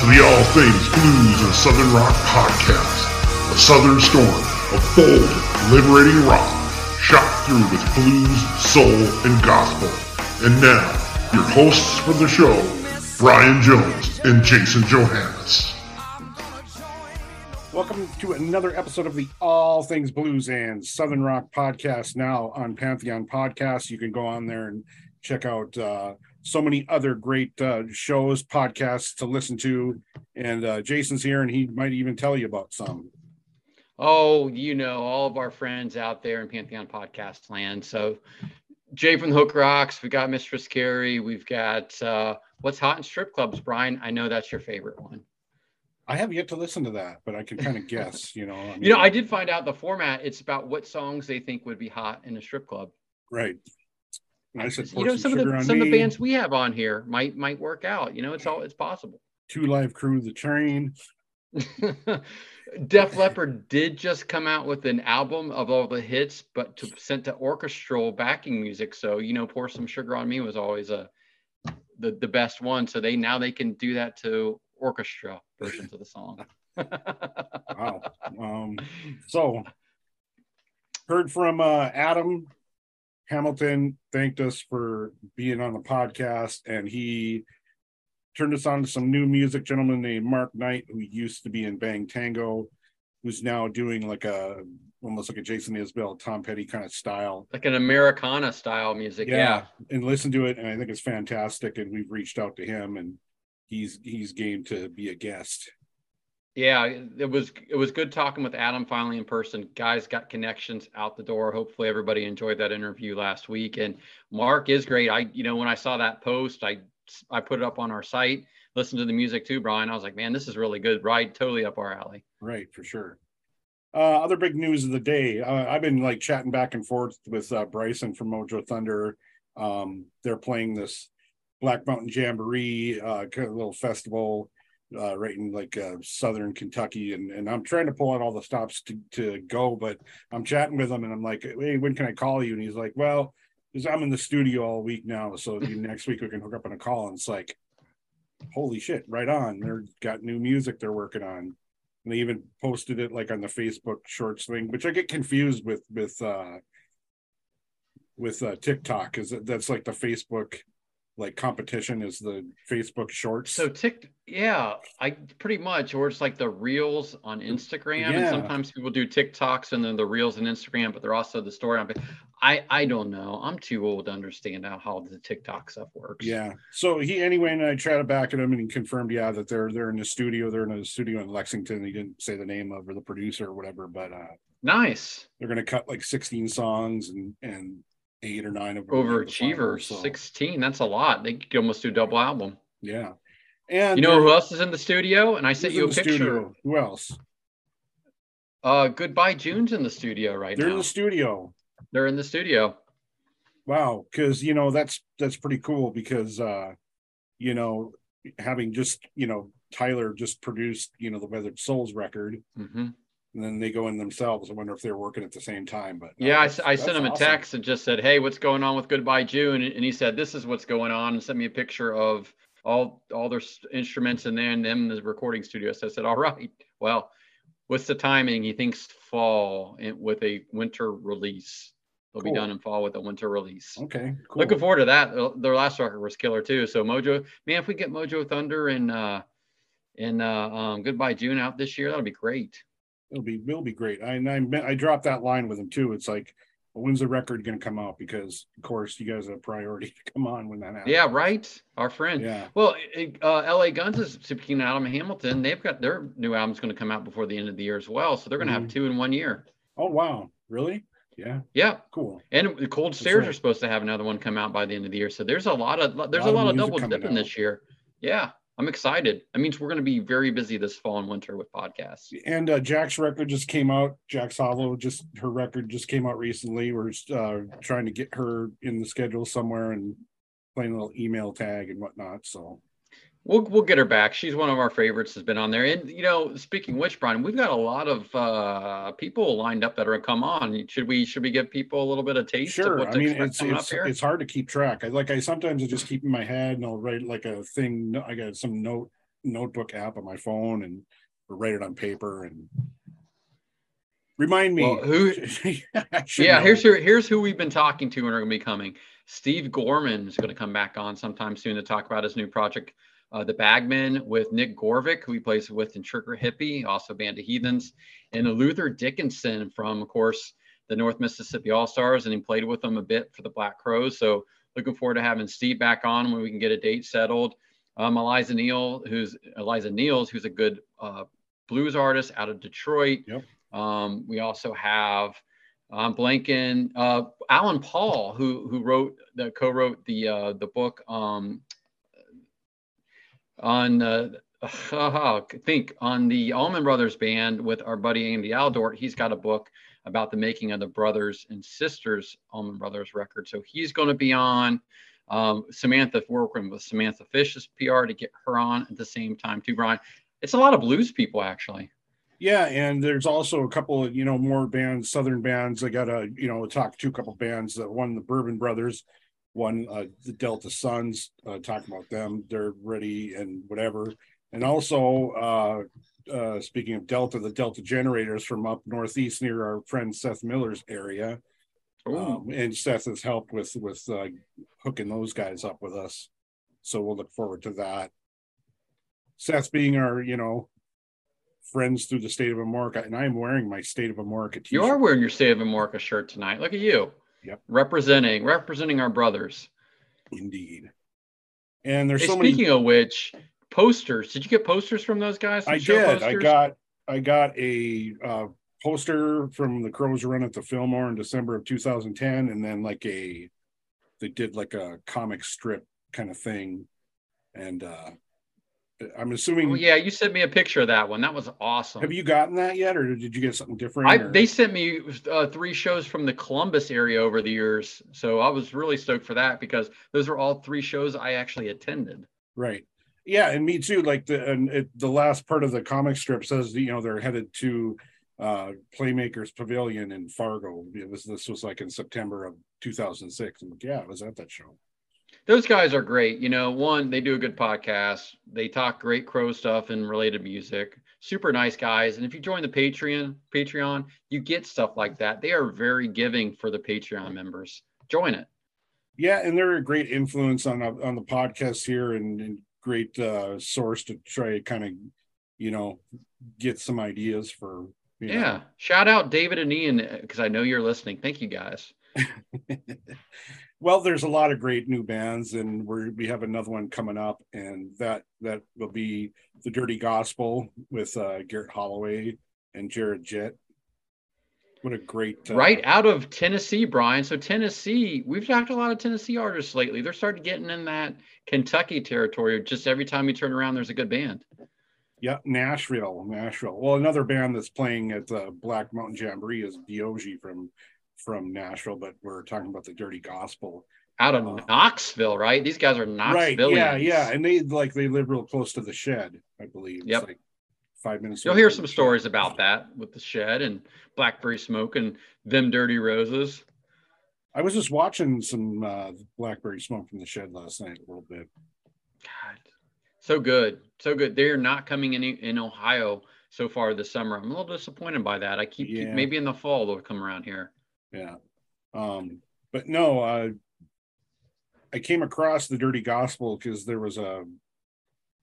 To the All Things Blues and Southern Rock podcast, a southern storm of bold, liberating rock, shot through with blues, soul, and gospel. And now, your hosts for the show, Brian Jones and Jason Johannes. Welcome to another episode of the All Things Blues and Southern Rock podcast. Now on Pantheon Podcast, you can go on there and check out uh, so many other great uh, shows, podcasts to listen to. And uh, Jason's here, and he might even tell you about some. Oh, you know, all of our friends out there in Pantheon podcast land. So Jay from the Hook Rocks, we got Mistress Carrie, we've got uh what's hot in strip clubs, Brian. I know that's your favorite one. I have yet to listen to that, but I can kind of guess. You know, I You know, I did find out the format, it's about what songs they think would be hot in a strip club. right. I said, You know, some, some of the some of the bands we have on here might might work out. You know, it's all it's possible. Two Live Crew, The Train. Def Leppard did just come out with an album of all the hits, but to sent to orchestral backing music. So you know, pour some sugar on me was always a the the best one. So they now they can do that to orchestra versions of the song. Wow. Um, so heard from uh, Adam Hamilton thanked us for being on the podcast and he turned us on to some new music gentleman named Mark Knight who used to be in Bang Tango who's now doing like a almost like a Jason Isbell Tom Petty kind of style like an Americana style music. Yeah. and listen to it and I think it's fantastic and we've reached out to him and he's he's game to be a guest Yeah, it was it was good talking with Adam finally in person. Guys got connections out the door. Hopefully everybody enjoyed that interview last week. And Mark is great. I you know when I saw that post, I I put it up on our site. Listened to the music too, Brian. I was like, man, this is really good. Right, totally up our alley. Right, for sure. Uh, other big news of the day. Uh, I've been like chatting back and forth with uh, Bryson from Mojo Thunder. Um, they're playing this Black Mountain Jamboree, uh, kind of little festival, uh, right in like uh, southern Kentucky, and and I'm trying to pull out all the stops to to go, but I'm chatting with him, and I'm like, hey, when can I call you? And he's like, well, because I'm in the studio all week now, so next week we can hook up on a call. And it's like, holy shit, right on. They're got new music they're working on and they even posted it like on the Facebook shorts thing, which I get confused with with uh with uh TikTok because that's like the Facebook like competition is the Facebook shorts. So Tik, yeah, I pretty much, or it's like the reels on Instagram, and sometimes people do TikToks and then the reels on Instagram, but they're also the story. on I I don't know. I'm too old to understand how, how the TikTok stuff works. yeah. So he anyway, and I chatted back at him and he confirmed, yeah, that they're they're in the studio. They're in a studio in Lexington. He didn't say the name of or the producer or whatever, but uh nice. they're gonna cut like 16 songs and and eight or nine of them. are the Overachievers, so, 16. That's a lot. They could almost do a double album. Yeah. And You know who else is in the studio? And I sent you a picture. studio? Who else? Uh, Goodbye June's in the studio right They're now. in the studio. They're in the studio. Wow, because you know that's that's pretty cool because uh you know having just you know Tyler just produced you know the Weathered Souls record hmm and then they go in themselves. I wonder if they're working at the same time. But no, Yeah, I, s- I that's sent him a awesome. text and just said, "Hey, what's going on with Goodbye June?" And, he said, "This is what's going on," and sent me a picture of all all their instruments and then them in the recording studio. So I said, "All right, well, what's the timing?" He thinks fall with a winter release. They'll be done in fall with a winter release. Okay, cool. Looking forward to that. Uh, Their last record was killer too. So Mojo, man, if we get Mojo Thunder and uh and uh um Goodbye June out this year, that'll be great. It'll be it'll be great. I and I I dropped that line with him too. It's like, when's the record going to come out? Because of course you guys have a priority to come on when that happens. Yeah, right. Our friend. Yeah. Well, uh, LA Guns is speaking of Adam Hamilton. They've got their new album's going to come out before the end of the year as well. So they're going to Mhm. have two in one year. Oh wow, really? Yeah, Yeah. cool. And the Cold Stares right. are supposed to have another one come out by the end of the year. So there's a lot of there's Lot a lot of music double dipping out. this year. Yeah. I'm excited. That means we're going to be very busy this fall and winter with podcasts. And uh, Jack's record just came out. Jack's Hollow just her record just came out recently. We're uh, trying to get her in the schedule somewhere and playing a little email tag and whatnot. So We'll we'll get her back. She's one of our favorites. Has been on there. And you know, speaking which, Brian, we've got a lot of uh, people lined up that are come on. Should we should we give people a little bit of taste of sure. I mean, it's it's it's hard to keep track. I like I sometimes I just keep in my head and I'll write like a thing. I got some note notebook app on my phone and write it on paper and remind me. Well, who- yeah, know. here's who here's who we've been talking to and are going to be coming. Steve Gorman is going to come back on sometime soon to talk about his new project, uh, The Bagman, with Nick Govrik, who he plays with in Trigger Hippy, also Band of Heathens, and Luther Dickinson from, of course, the North Mississippi All Stars, and he played with them a bit for the Black Crowes. So looking forward to having Steve back on when we can get a date settled. Um, Eliza Neal, who's Eliza Neals, who's a good uh, blues artist out of Detroit. Yep. Um, we also have um, blanking uh, Alan Paul, who who wrote the co-wrote the uh, the book um, on uh, think on the Allman Brothers band with our buddy Andy Aledort. He's got a book about the making of the brothers and sisters Allman Brothers record. So he's going to be on. Um, Samantha working with Samantha Fish's PR to get her on at the same time too, Brian. It's a lot of blues people actually. Yeah, and there's also a couple of you know more bands, southern bands. I got to you know talk to a couple bands. One the Bourbon Brothers, one uh, the Delta Suns, Uh, talk about them. They're ready and whatever. And also uh, uh, speaking of Delta, the Delta Generators from up northeast near our friend Seth Miller's area. Um, and Seth has helped with with uh, hooking those guys up with us. So we'll look forward to that. Seth being our you know friends through the state of America, and I'm wearing my state of America t-shirt. You are wearing your State of America shirt tonight. Look at you. Yep. Representing, representing our brothers. indeed. And there's Hey, so many. speaking of which, posters. Did you get posters from those guys? I did. I got I got a uh, poster from the Crows Run at the Fillmore in December of 2010, and then like a they did like a comic strip kind of thing, and uh I'm assuming. Oh, yeah, you sent me a picture of that one. That was awesome. Have you gotten that yet, or did you get something different? I, they sent me uh, three shows from the Columbus area over the years, so I was really stoked for that because those were all three shows I actually attended. Right. Yeah, and me too. Like the and it, the last part of the comic strip says that, you know they're headed to uh Playmakers Pavilion in Fargo. It was this was like in September of 2006. I'm like, yeah, I was at that show. Those guys are great. You know, one, they do a good podcast. They talk great crow stuff and related music. Super nice guys. And if you join the Patreon, Patreon, you get stuff like that. They are very giving for the Patreon members. Join it. Yeah, and they're a great influence on on the podcast here, and, and great uh source to try to kind of you know get some ideas for. You know. Yeah. Shout out David and Ian because I know you're listening. Thank you guys. well, there's a lot of great new bands, and we we have another one coming up, and that that will be the Dirty Gospel with uh, Garrett Holloway and Jared Jett. What a great uh, right out of Tennessee, Brian. So Tennessee, we've talked a lot of Tennessee artists lately. They're starting getting in that Kentucky territory. Just every time you turn around, there's a good band. Yeah, Nashville, Nashville. Well, another band that's playing at the Black Mountain Jamboree is Diogi from from Nashville, but we're talking about the Dirty Gospel. Out of Oh. Knoxville, right? These guys are Right? Knoxville. Yeah, yeah, and they like they live real close to the shed, I believe. Yep. It's like five minutes. You'll hear some the shed. stories about that with the shed and Blackberry Smoke and them dirty roses. I was just watching some uh, blackberry smoke from the shed last night a little bit. God, so good, so good. They're not coming in in Ohio so far this summer. I'm a little disappointed by that. I keep, keep maybe in the fall they'll come around here. Yeah. Um, but no, uh, I came across the Dirty Gospel because there was a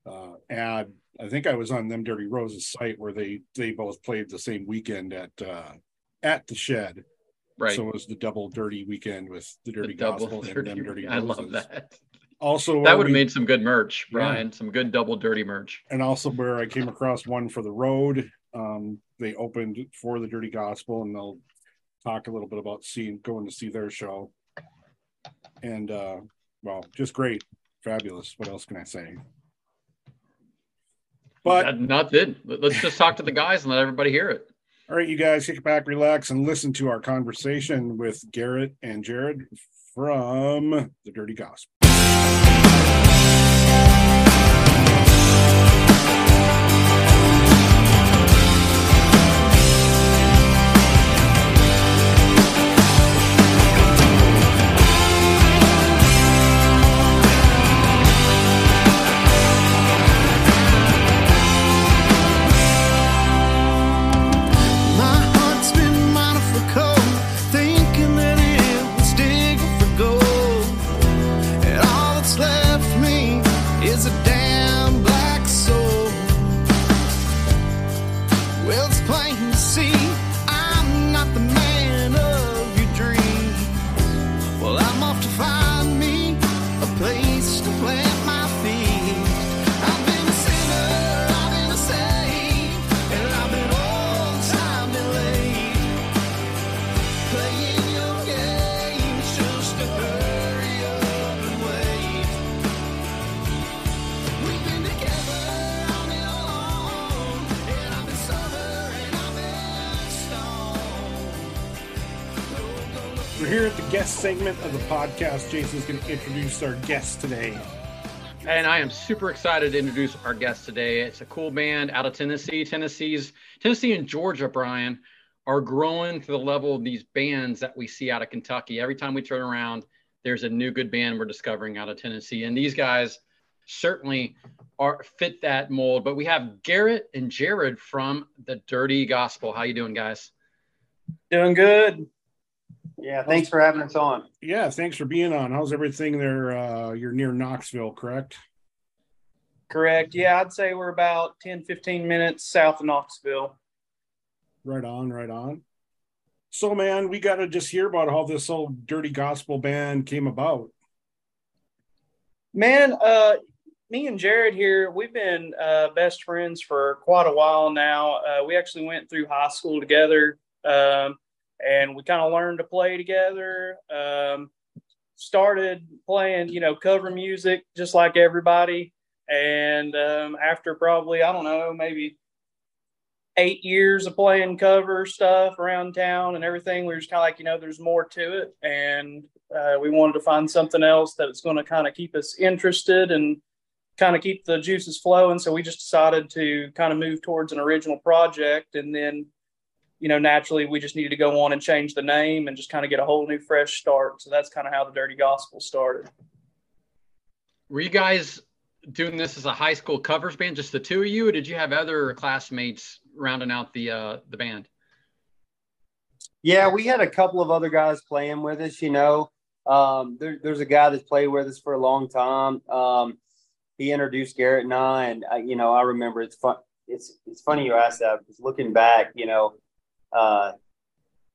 uh, ad. I think I was on them Dirty Roses site where they they both played the same weekend at uh, at the shed. Right. So it was the double dirty weekend with the The Dirty double Gospel dirty. and them Dirty roses. I love that. Also, That would have made some good merch, Yeah. Brian. Some good double dirty merch. and also where I came across one for the road. Um, they opened for the Dirty Gospel, and they'll talk a little bit about seeing going to see their show. And uh, well, just great, fabulous. What else can I say? But That- not it. Let- Let's just talk to the guys and let everybody hear it. all right, you guys, kick back, relax, and listen to our conversation with Garrett and Jared from the Dirty Gospel. Podcast. Jason's going to introduce our guest today. And I am super excited to introduce our guest today. It's a cool band out of Tennessee. Tennessee's Tennessee and Georgia, Brian, are growing to the level of these bands that we see out of Kentucky. Every time we turn around, there's a new good band we're discovering out of Tennessee. And these guys certainly are fit that mold. But we have Garrett and Jared from the Dirty Gospel. How you doing, guys? Doing good. Yeah, thanks for having us on. Yeah, thanks for being on. How's everything there? Uh, you're near Knoxville, correct? Correct. Yeah, I'd say we're about 10, 15 minutes south of Knoxville. Right on, right on. So, man, we got to just hear about how this whole dirty gospel band came about. Man, uh, me and Jared here, we've been uh, best friends for quite a while now. Uh, we actually went through high school together um, and we kind of learned to play together. Um, started playing, you know, cover music just like everybody. And um, after probably, I don't know, maybe eight years of playing cover stuff around town and everything, we were just kind of like, you know, there's more to it. And uh, we wanted to find something else that's going to kind of keep us interested and kind of keep the juices flowing. So we just decided to kind of move towards an original project. And then, you know, naturally we just needed to go on and change the name and just kind of get a whole new fresh start. So that's kind of how the Dirty Gospel started. Were you guys doing this as a high school covers band, just the two of you, or did you have other classmates rounding out the uh, the band? Yeah, we had a couple of other guys playing with us. You know, um, there, there's a guy that's played with us for a long time. Um, he introduced Garrett and I, and I, you know, I remember it's fun. It's it's funny you asked that. Because looking back, you know, uh,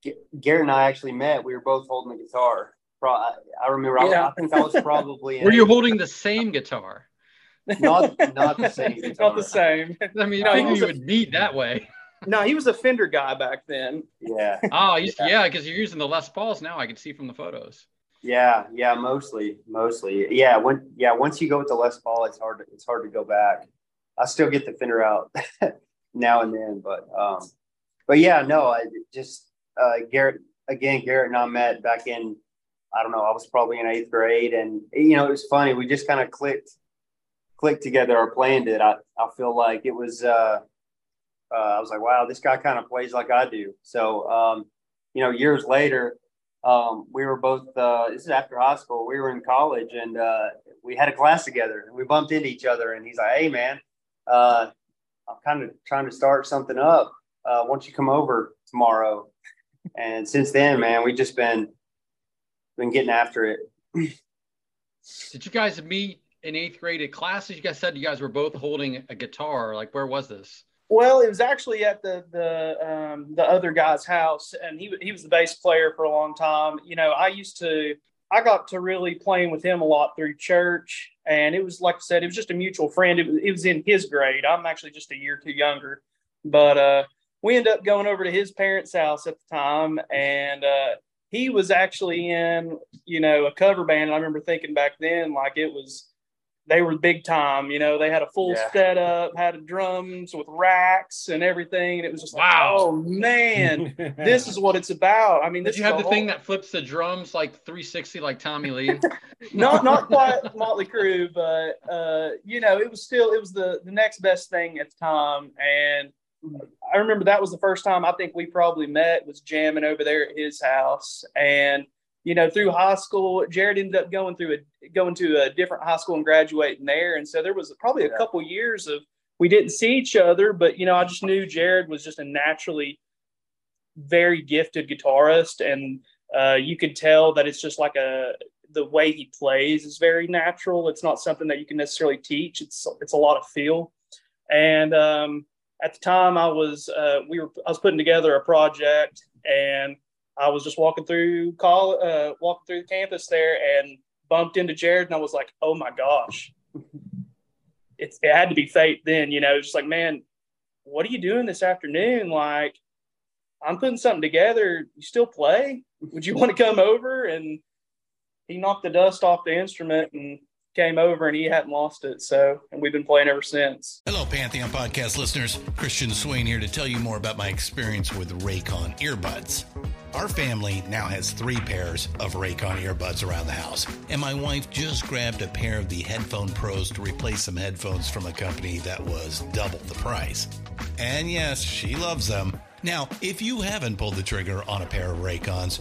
G- Garrett and I actually met. We were both holding the guitar. Pro- I, I remember. I- Yeah. I, think I was probably. in Were you eighth- holding the same guitar? Not not the same. Not the same. I mean, No, I he think you a- would meet that way. No, he was a Fender guy back then. Yeah. Oh, you, yeah, because you're using the Les Pauls now. I can see from the photos. Yeah, yeah, mostly, mostly. Yeah, when yeah, once you go with the Les Paul, it's hard to it's hard to go back. I still get the Fender out now and then, but um, but yeah, no, I just uh, Garrett again. Garrett and I met back in I don't know. I was probably in eighth grade, and you know it was funny. We just kind of clicked clicked together or planned it. I I feel like it was uh, uh, I was like, wow, this guy kind of plays like I do. So, um, you know, years later, um, we were both, uh, this is after high school, we were in college and uh, we had a class together and we bumped into each other. And he's like, hey, man, uh, I'm kind of trying to start something up. Uh, why don't you come over tomorrow? And since then, man, we've just been been getting after it. Did you guys meet in eighth grade at classes? You guys said you guys were both holding a guitar. Like, where was this? Well, it was actually at the the um, the other guy's house, and he he was the bass player for a long time. You know, I used to I got to really playing with him a lot through church, and it was like I said, it was just a mutual friend. It was, it was in his grade. I'm actually just a year too younger, but uh, we ended up going over to his parents' house at the time, and uh, he was actually in you know a cover band. And I remember thinking back then, like it was they were big time. You know, they had a full Yeah. setup, had drums with racks and everything, and it was just like, Wow. oh man, this is what it's about. I mean, this Did you have is the thing that flips the drums like 360 like Tommy Lee? not not quite Motley Crue, but uh, you know, it was still it was the the next best thing at the time. And I remember that was the first time I think we probably met was jamming over there at his house. And you know, through high school, Jared ended up going through a going to a different high school and graduating there. And so there was probably a couple years of we didn't see each other, but you know, I just knew Jared was just a naturally very gifted guitarist and uh, you could tell that it's just like a the way he plays is very natural. It's not something that you can necessarily teach. It's it's a lot of feel. And um, at the time, I was uh, we were I was putting together a project, and I was just walking through call uh, walking through the campus there, and bumped into Jared, and I was like, oh my gosh, it's it had to be fate then. You know, just like man, what are you doing this afternoon? Like, I'm putting something together. You still play? Would you want to come over? And he knocked the dust off the instrument and came over and he hadn't lost it. So, and we've been playing ever since. Hello, Pantheon podcast listeners. Christian Swain here to tell you more about my experience with Raycon earbuds. Our family now has three pairs of Raycon earbuds around the house, and my wife just grabbed a pair of the Headphone Pros to replace some headphones from a company that was double the price. And yes, she loves them. Now, if you haven't pulled the trigger on a pair of Raycons,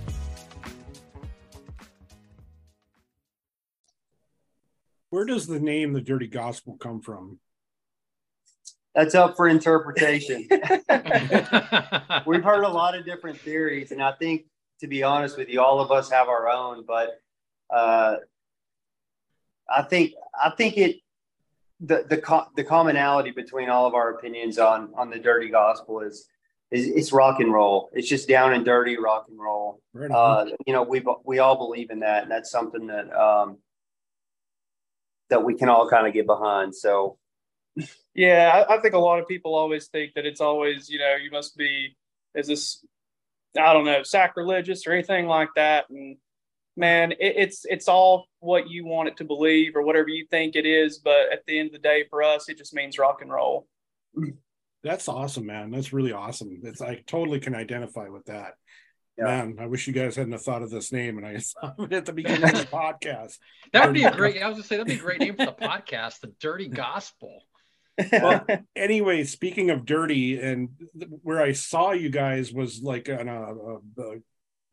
Where does the name the Dirty Gospel come from? That's up for interpretation. We've heard a lot of different theories, and I think, to be honest with you, all of us have our own. But uh, I think I think it the the co- the commonality between all of our opinions on on the dirty gospel is is it's rock and roll. It's just down and dirty rock and roll. Right. Uh, you know, we we all believe in that, and that's something that um, that we can all kind of get behind. So Yeah, I, I think a lot of people always think that it's always, you know, you must be, is this, I don't know, sacrilegious or anything like that. And man, it, it's it's all what you want it to believe or whatever you think it is. But at the end of the day, for us, it just means rock and roll. That's awesome, man. That's really awesome. It's I totally can identify with that. Yeah. Man, I wish you guys hadn't have thought of this name and I thought of it at the beginning of the podcast. that would be a great. I was gonna say that'd be a great name for the podcast, the Dirty Gospel. Well, anyway, speaking of dirty, and th- where I saw you guys was like on a, a, a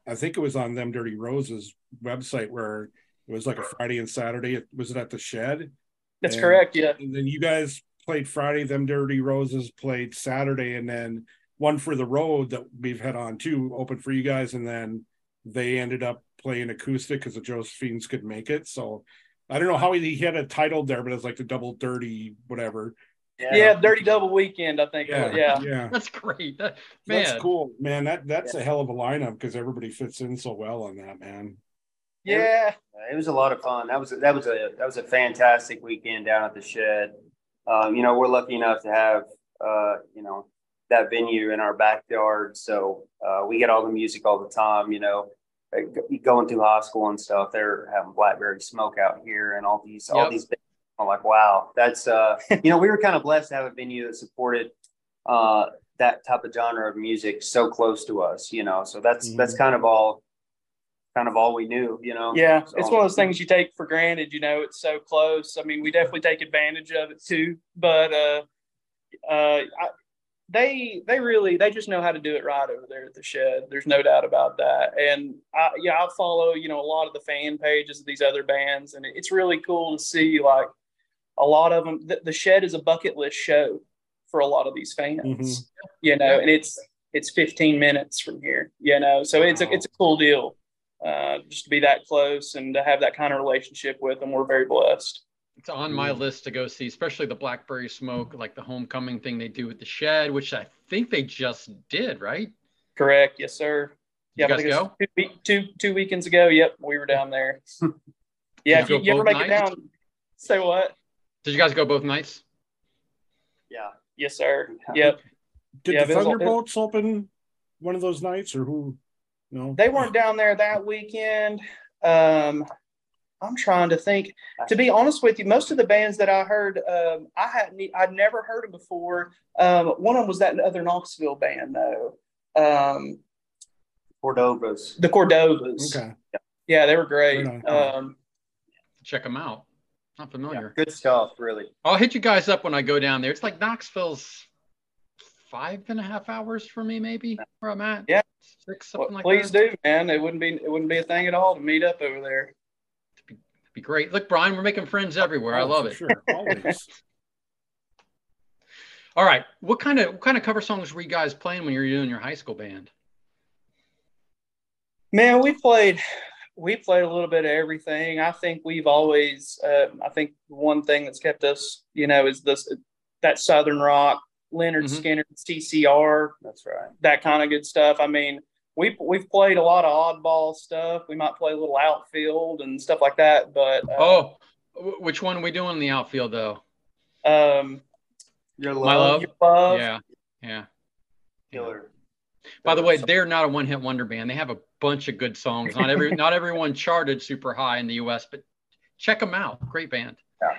I think it was on them Dirty Roses website where it was like a Friday and Saturday. Was it at the shed? That's And- correct. Yeah. And then you guys played Friday, them Dirty Roses played Saturday, and then one for the road that we've had on too, open for you guys, and then they ended up playing acoustic because the Josephine's could make it. So I don't know how he, he had it titled there, but it's like the double dirty whatever. Yeah. Dirty Double Weekend, I think. Yeah, Yeah. yeah. That's great. That- man, That's cool, man. That that's a hell of a lineup because everybody fits in so well on that, man. Yeah. It was a lot of fun. That was that was a that was a fantastic weekend down at the shed. Um, you know, we're lucky enough to have uh, you know that venue in our backyard, so uh, we get all the music all the time. You know, going through high school and stuff, they're having blackberry smoke out here and all these all Yep. these. I'm like, wow, that's uh, you know, we were kind of blessed to have a venue that supported uh that type of genre of music so close to us. You know, so that's that's kind of all kind of all we knew. You know, Yeah, So- it's one of those things you take for granted. You know, it's so close. I mean, we definitely take advantage of it too. But uh, uh, I, they they really they just know how to do it right over there at the shed. There's no doubt about that. And I, yeah, I follow you know a lot of the fan pages of these other bands, and it's really cool to see like a lot of them. The, the shed is a bucket list show for a lot of these fans. Mhm. You know, and it's it's 15 minutes from here. You know, so it's a it's a cool deal uh, just to be that close and to have that kind of relationship with them. We're very blessed. It's on my list to go see, especially the Blackberry Smoke, like the homecoming thing they do with the shed, which I think they just did, right? Correct. Yes, sir. You I guys think it was go? Two, two, two weekends ago. Yep. We were down there. yeah. If you you, you ever both make it down, say what? Did you guys go both nights? yeah. Yes, sir. Yep. Did Yeah, the it was- Thunderbolts open one of those nights, or who? No, They weren't down there that weekend. Um, I'm trying to think. To be honest with you, most of the bands that I heard, um, I hadn't, I'd never heard them before. Um, one of them was that other Knoxville band, though. Um, Cordovas. the Cordovas. Okay. Yeah, they were great. Right. Um, Check them out. Not familiar. Good stuff, really. I'll hit you guys up when I go down there. It's like Knoxville's five and a half hours for me, maybe where I'm at. Yeah. six well, something like please that. do, man. It wouldn't be, it wouldn't be a thing at all to meet up over there. Be great. Look, Brian, we're making friends everywhere. I Oh, love for it. Sure, always. All right. What kind of what kind of cover songs were you guys playing when you were doing your high school band? Man, we played we played a little bit of everything. I think we've always uh, I think one thing that's kept us, you know, is this that southern rock, Leonard Mhm. Skinner, CCR, That's right. that kind of good stuff. I mean, we we've played a lot of oddball stuff. We might play a little outfield and stuff like that, but uh, Oh, which one are we doing in the outfield though? um Your My love. Your Love, Yeah. Yeah. killer. By the way, they're not a one-hit wonder band. They have a bunch of good songs. Not every not everyone charted super high in the U.S., but check them out. Great band. Yeah,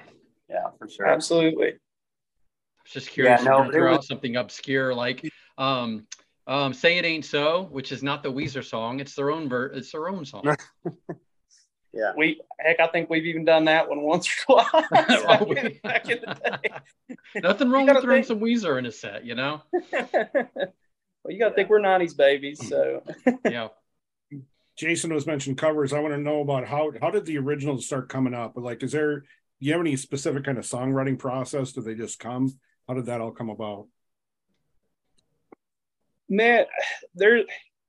yeah, for sure. absolutely. I was just curious. Yeah, no, you're gonna throw was- out something obscure like um, um, "Say It Ain't So," which is not the Weezer song. It's their own ver- It's their own song. Yeah. We heck, I think we've even done that one once or twice back, in, back in the day. Nothing wrong with throwing think- some Weezer in a set, you know? well, you got to think we're '90s babies, so Yeah. Jason was mentioned covers. I want to know about how how did the originals start coming up? Like, is there do you have any specific kind of songwriting process? Do they just come? How did that all come about? Man, there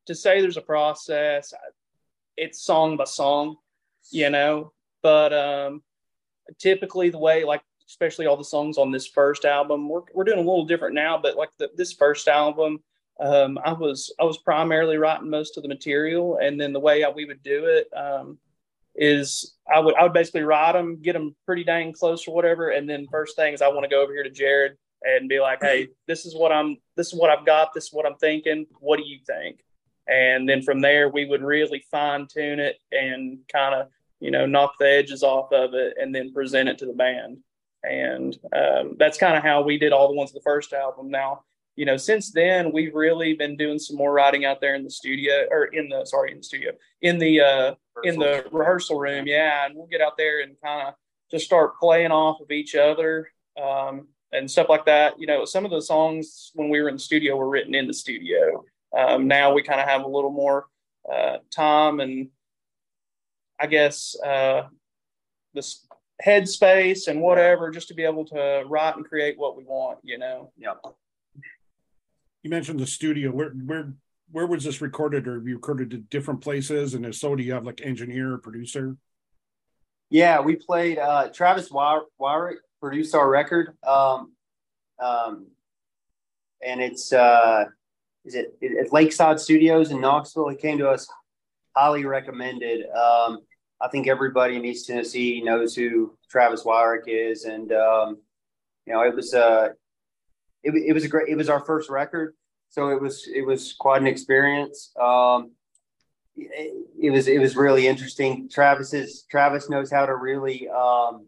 to say there's a process. It's song by song, you know. But um, typically, the way like especially all the songs on this first album, we're we're doing a little different now. But like the, this first album, um, I was I was primarily writing most of the material, and then the way I, we would do it um, is I would I would basically write them, get them pretty dang close or whatever, and then first thing is I want to go over here to Jared and be like, hey, this is what I'm this is what I've got, this is what I'm thinking. What do you think? And then from there we would really fine tune it and kind of you know knock the edges off of it and then present it to the band. And um, that's kind of how we did all the ones of the first album. Now you know, since then we've really been doing some more writing out there in the studio or in the sorry in the studio in the uh in the rehearsal room, yeah, and we'll get out there and kind of just start playing off of each other. Um, and stuff like that. You know, some of the songs when we were in the studio were written in the studio. Um, now we kind of have a little more uh, time and I guess uh, this headspace and whatever just to be able to write and create what we want. You know. Yeah. You mentioned the studio. Where where where was this recorded, or you recorded at different places? And if so, do you have like engineer or producer? Yeah, we played. Uh, Travis Wyrick produced our record, um, um, and it's uh, is it at Lakeside Studios in Knoxville. He came to us, highly recommended. Um, I think everybody in East Tennessee knows who Travis Wyrick is, and um, you know it was uh, it, it was a great. It was our first record, so it was it was quite an experience. Um, it, it was it was really interesting. Travis's Travis knows how to really um,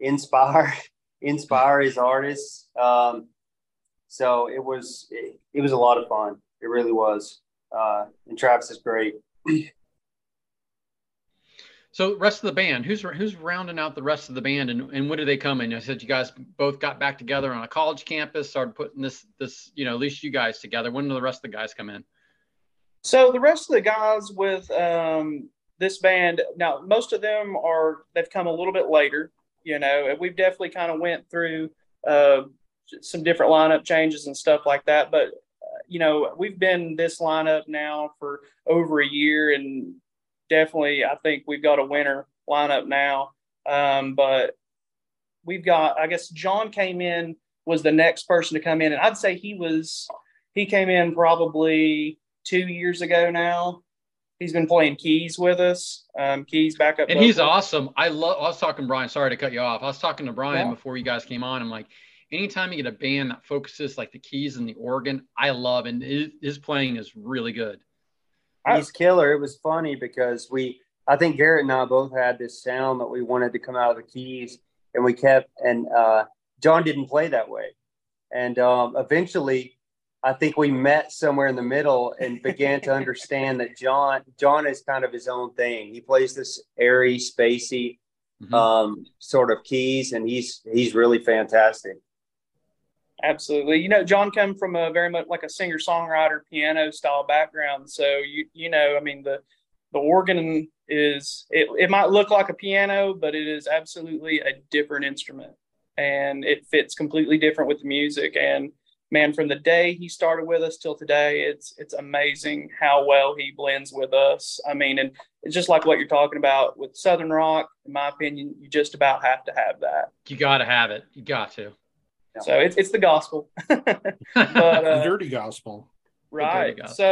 inspire inspire his artists. Um, so it was it, it, was a lot of fun. It really was. Uh, and Travis is great. So rest of the band, who's who's rounding out the rest of the band, and, and when do they come in? I said you guys both got back together on a college campus, started putting this this you know at least you guys together. When do the rest of the guys come in? So the rest of the guys with um, this band now, most of them are they've come a little bit later. You know, we've definitely kind of went through uh, some different lineup changes and stuff like that, but uh, you know, we've been this lineup now for over a year, and definitely, I think we've got a winner lineup now. Um, but we've got, I guess, John came in was the next person to come in, and I'd say he was he came in probably two years ago now. He's been playing keys with us. Um, keys back up, and he's awesome. I love. I was talking to Brian. Sorry to cut you off. I was talking to Brian yeah. before you guys came on. I'm like, anytime you get a band that focuses like the keys and the organ, I love, and his, his playing is really good he's killer. It was funny because we, I think Garrett and I both had this sound that we wanted to come out of the keys, and we kept. And uh, John didn't play that way, and um, eventually, I think we met somewhere in the middle and began to understand that John John is kind of his own thing. He plays this airy, spacey mm-hmm. um, sort of keys, and he's he's really fantastic. Absolutely. You know, John come from a very much like a singer songwriter piano style background. So you you know, I mean the the organ is it, it might look like a piano, but it is absolutely a different instrument. And it fits completely different with the music. And man, from the day he started with us till today, it's it's amazing how well he blends with us. I mean, and it's just like what you're talking about with Southern rock, in my opinion, you just about have to have that. You gotta have it. You got to. So it's it's the gospel, but uh, dirty gospel. Right. Gospel. So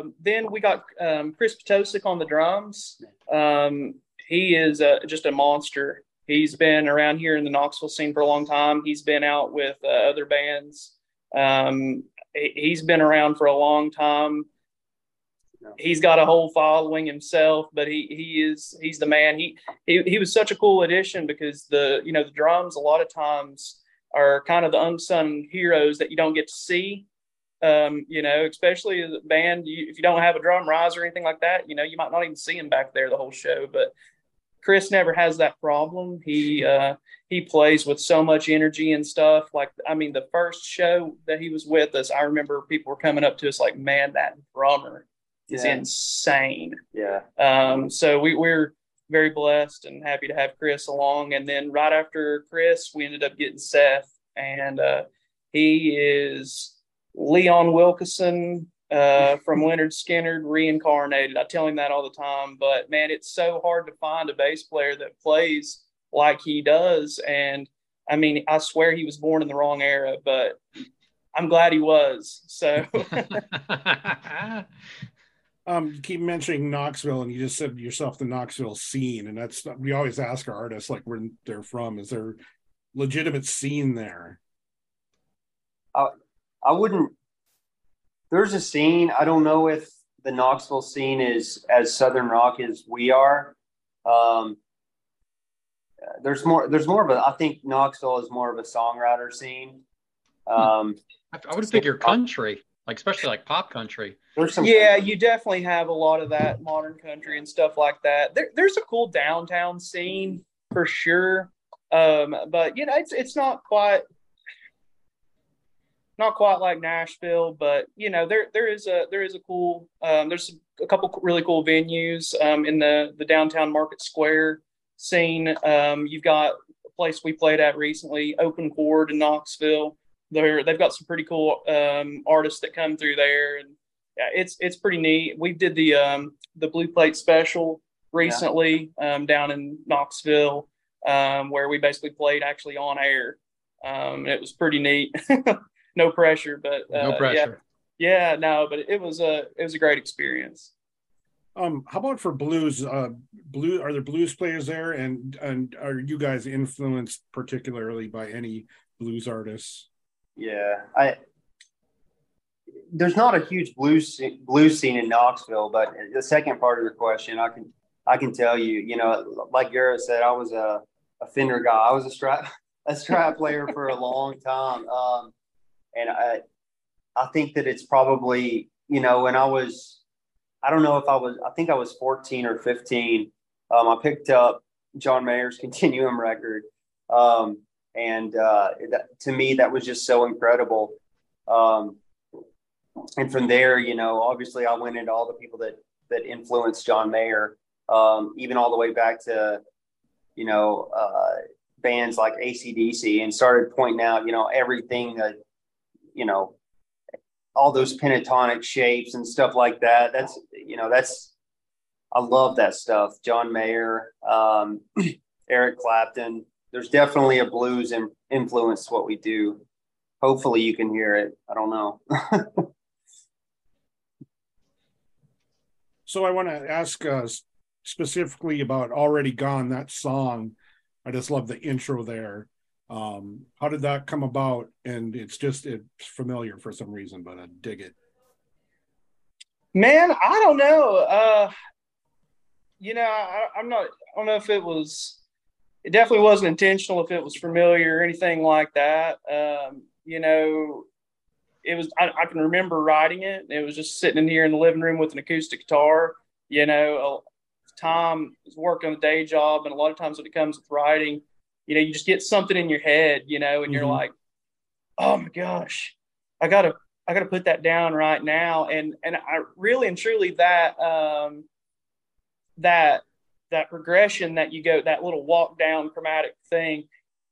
um, then we got um, Chris Potosik on the drums. Um, he is uh, just a monster. He's been around here in the Knoxville scene for a long time. He's been out with uh, other bands. Um, he's been around for a long time. He's got a whole following himself, but he he is he's the man. He he he was such a cool addition because the you know the drums a lot of times are kind of the unsung heroes that you don't get to see. Um, you know, especially as a band, you, if you don't have a drum riser or anything like that, you know, you might not even see him back there the whole show. But Chris never has that problem. He uh, he plays with so much energy and stuff. Like, I mean, the first show that he was with us, I remember people were coming up to us like, "Man, that drummer is yeah. insane." Yeah. Um, so we, we're very blessed and happy to have Chris along. And then right after Chris, we ended up getting Seth, and uh, he is Leon Wilkeson uh, from Lynyrd Skynyrd reincarnated. I tell him that all the time, but man, it's so hard to find a bass player that plays like he does. And I mean, I swear he was born in the wrong era, but I'm glad he was. So Um, you keep mentioning Knoxville, and you just said yourself the Knoxville scene, and that's we always ask our artists like where they're from. Is there legitimate scene there? I I wouldn't. There's a scene. I don't know if the Knoxville scene is as Southern rock as we are. Um, there's more. There's more of a. I think Knoxville is more of a songwriter scene. Hmm. Um, I, I would so, figure country like especially like pop country. There's some yeah, you definitely have a lot of that modern country and stuff like that. There, there's a cool downtown scene for sure, um, but you know it's it's not quite not quite like Nashville, but you know there there is a there is a cool um, there's a couple really cool venues um, in the the downtown Market Square scene. Um, you've got a place we played at recently, Open Chord in Knoxville. They're they've got some pretty cool um, artists that come through there, and yeah, it's it's pretty neat. We did the um, the Blue Plate Special recently yeah. um, down in Knoxville, um, where we basically played actually on air. Um, it was pretty neat. no pressure, but uh, no pressure. Yeah, yeah, no, but it was a it was a great experience. Um, how about for blues? Uh, blue are there blues players there, and and are you guys influenced particularly by any blues artists? Yeah, I there's not a huge blues blues scene in Knoxville, but the second part of your question, I can I can tell you, you know, like Garrett said, I was a, a Fender guy. I was a Strat a Strat player for a long time, um, and I I think that it's probably you know when I was I don't know if I was I think I was 14 or 15. Um, I picked up John Mayer's Continuum record. Um, and uh, that, to me that was just so incredible um, and from there you know obviously i went into all the people that that influenced john mayer um, even all the way back to you know uh, bands like acdc and started pointing out you know everything that you know all those pentatonic shapes and stuff like that that's you know that's i love that stuff john mayer um, eric clapton there's definitely a blues in, influence what we do. Hopefully you can hear it. I don't know. so I want to ask uh, specifically about "Already Gone." That song, I just love the intro there. Um, how did that come about? And it's just it's familiar for some reason, but I dig it. Man, I don't know. Uh, you know, I, I'm not. I don't know if it was it definitely wasn't intentional if it was familiar or anything like that. Um, you know, it was, I, I, can remember writing it. It was just sitting in here in the living room with an acoustic guitar. You know, a, Tom is working a day job. And a lot of times when it comes with writing, you know, you just get something in your head, you know, and mm-hmm. you're like, oh my gosh, I gotta, I gotta put that down right now. And, and I really and truly that, um, that that progression that you go that little walk down chromatic thing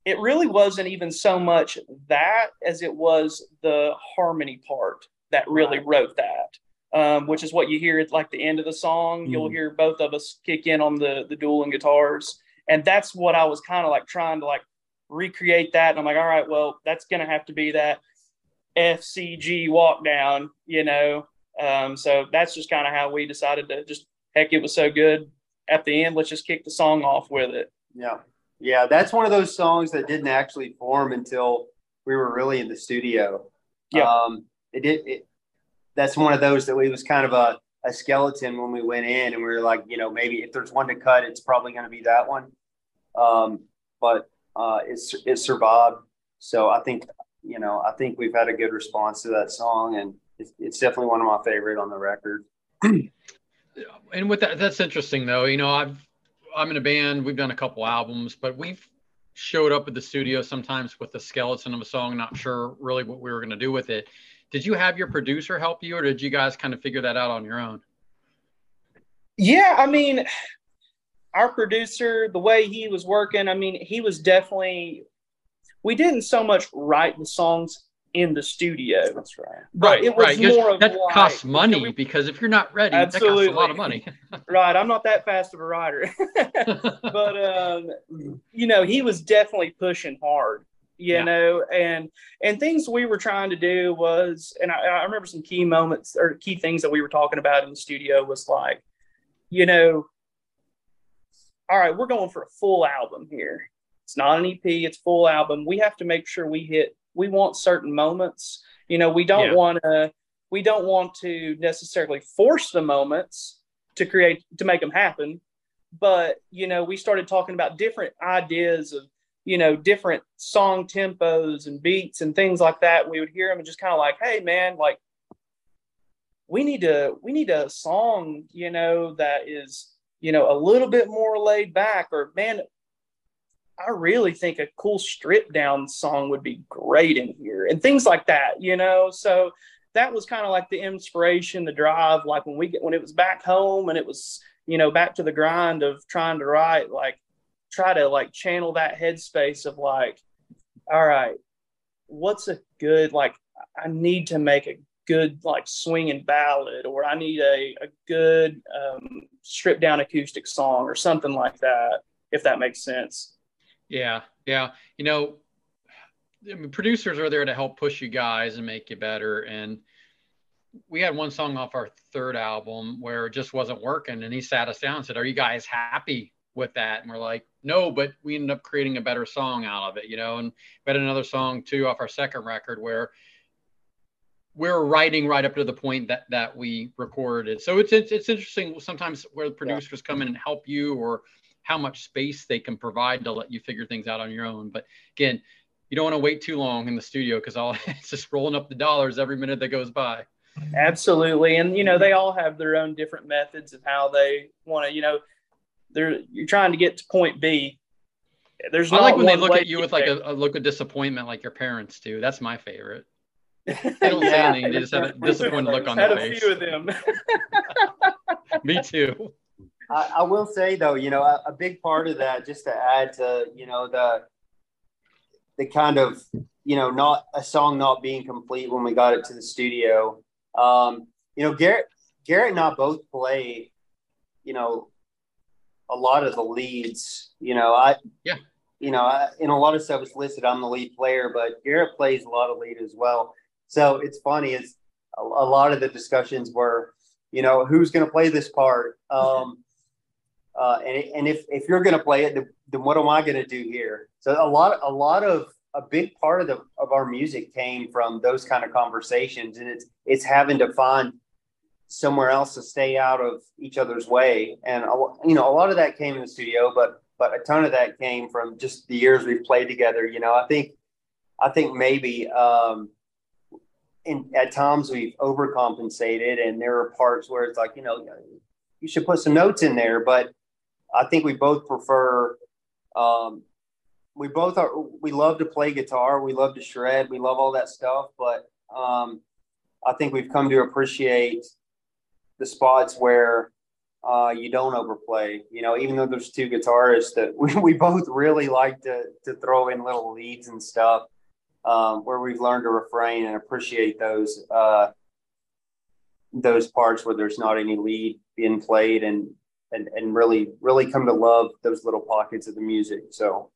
it really wasn't even so much that as it was the harmony part that really right. wrote that um, which is what you hear at like the end of the song mm. you'll hear both of us kick in on the the dueling guitars and that's what i was kind of like trying to like recreate that and i'm like all right well that's gonna have to be that fcg walk down you know um, so that's just kind of how we decided to just heck it was so good at the end, let's just kick the song off with it. Yeah. Yeah. That's one of those songs that didn't actually form until we were really in the studio. Yeah. Um, it did. It, that's one of those that we was kind of a, a skeleton when we went in and we were like, you know, maybe if there's one to cut, it's probably going to be that one. Um, but uh, it's, it survived. So I think, you know, I think we've had a good response to that song and it's, it's definitely one of my favorite on the record. and with that, that's interesting though. You know, I've I'm in a band. We've done a couple albums, but we've showed up at the studio sometimes with the skeleton of a song, not sure really what we were going to do with it. Did you have your producer help you, or did you guys kind of figure that out on your own? Yeah, I mean, our producer, the way he was working, I mean, he was definitely. We didn't so much write the songs in the studio. That's right. But right, it was right. more of that like, costs money we, because if you're not ready, absolutely. that costs a lot of money. right. I'm not that fast of a writer. but um, you know, he was definitely pushing hard. You yeah. know, and and things we were trying to do was, and I, I remember some key moments or key things that we were talking about in the studio was like, you know, all right, we're going for a full album here. It's not an EP, it's full album. We have to make sure we hit we want certain moments. You know, we don't yeah. want to we don't want to necessarily force the moments to create to make them happen. But you know, we started talking about different ideas of you know different song tempos and beats and things like that. We would hear them and just kind of like, hey man, like we need to we need a song you know that is you know a little bit more laid back or man I really think a cool strip down song would be great in here. here and things like that, you know. So that was kind of like the inspiration, the drive. Like when we get when it was back home and it was you know back to the grind of trying to write, like try to like channel that headspace of like, all right, what's a good like I need to make a good like swinging ballad or I need a, a good um, stripped down acoustic song or something like that, if that makes sense. Yeah, yeah. You know, I mean, producers are there to help push you guys and make you better. And we had one song off our third album where it just wasn't working. And he sat us down and said, Are you guys happy with that? And we're like, No, but we ended up creating a better song out of it, you know. And we had another song too off our second record where we're writing right up to the point that that we recorded. So it's it's, it's interesting sometimes where the producers yeah. come in and help you or how much space they can provide to let you figure things out on your own. But again, you don't want to wait too long in the studio because all it's just rolling up the dollars every minute that goes by. Absolutely, and you know they all have their own different methods of how they want to. You know, they're you're trying to get to point B. There's I like when they look at you with like a, a, look of disappointment, like your parents do. That's my favorite. They don't yeah, say anything; they just have a disappointed look on their face. Had a few of them. Me too. I, I, will say though, you know, a, a, big part of that, just to add to, you know, the the kind of, you know, not a song not being complete when we got it to the studio. Um, you know, Garrett, Garrett and I both play, you know, a lot of the leads. You know, I yeah, you know, I, in a lot of stuff it's listed I'm the lead player, but Garrett plays a lot of lead as well. So it's funny It's a, a lot of the discussions were, you know, who's going to play this part. Um, uh, and, and if, if you're going to play it, then, then what am I going to do here? So a lot, a lot of a big part of the of our music came from those kind of conversations, and it's it's having to find somewhere else to stay out of each other's way. And you know, a lot of that came in the studio, but but a ton of that came from just the years we've played together. You know, I think I think maybe um, in, at times we've overcompensated, and there are parts where it's like you know you should put some notes in there, but I think we both prefer. Um, we both are. We love to play guitar. We love to shred. We love all that stuff. But um, I think we've come to appreciate the spots where uh, you don't overplay. You know, even though there's two guitarists, that we, we both really like to to throw in little leads and stuff. Um, where we've learned to refrain and appreciate those uh, those parts where there's not any lead being played and and and really really come to love those little pockets of the music. So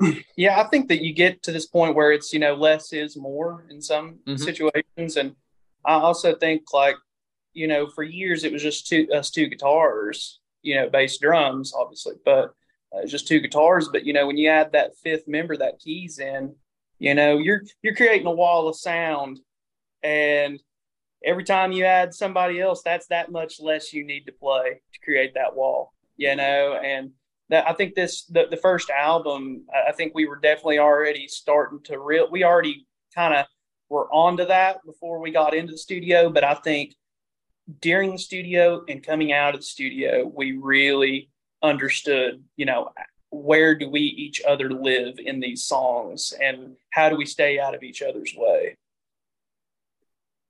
yeah, I think that you get to this point where it's you know less is more in some mm-hmm. situations, and I also think like you know for years it was just two us two guitars, you know, bass drums obviously, but uh, it's just two guitars. But you know when you add that fifth member, that keys in, you know you're you're creating a wall of sound, and every time you add somebody else, that's that much less you need to play to create that wall, you know. And that I think this the, the first album, I think we were definitely already starting to real. We already kind of were onto that before we got into the studio, but I think during the studio and coming out of the studio, we really understood, you know, where do we each other live in these songs and how do we stay out of each other's way?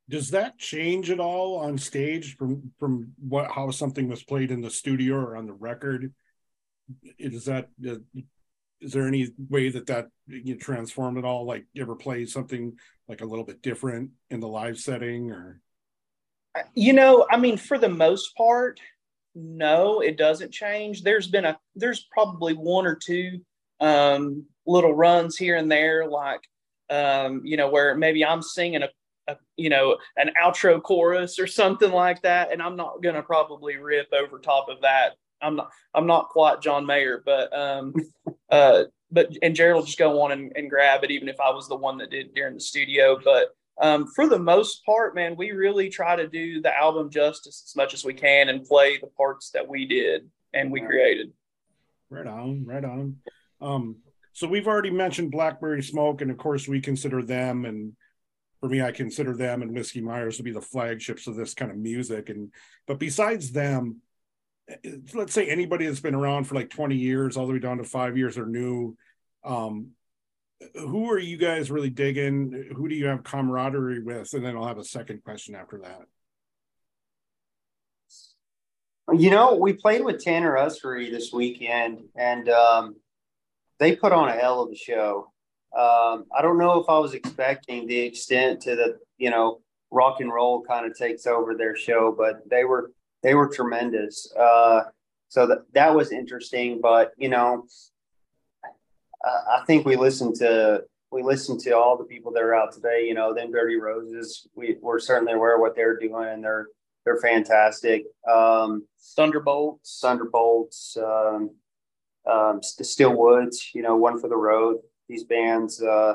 Does that change at all on stage from from what how something was played in the studio or on the record? Is that uh, there any way that that you transform at all? Like you ever play something like a little bit different in the live setting or you know i mean for the most part no it doesn't change. There's been a there's probably one or two um little runs here and there like um you know where maybe i'm singing a a, you know an outro chorus or something like that and i'm not gonna probably rip over top of that. I'm not i'm not quite john mayer but um uh but and jared will just go on and, and grab it even if i was the one that did during the studio but um, for the most part man we really try to do the album justice as much as we can and play the parts that we did and we created right on right on um so we've already mentioned blackberry smoke and of course we consider them and for me, I consider them and Whiskey Myers to be the flagships of this kind of music. And but besides them, let's say anybody that's been around for like 20 years, all the way down to five years, or new. Um, who are you guys really digging? Who do you have camaraderie with? And then I'll have a second question after that. You know, we played with Tanner Usrey this weekend, and um, they put on a hell of a show. Um, I don't know if I was expecting the extent to the, you know, rock and roll kind of takes over their show, but they were they were tremendous. Uh, so that that was interesting. But you know, I think we listen to we listened to all the people that are out today. You know, them Dirty Roses. We we're certainly aware of what they're doing, and they're they're fantastic. Um, Thunderbolts, Thunderbolts, um, um, Still Woods. You know, one for the road. These bands, uh,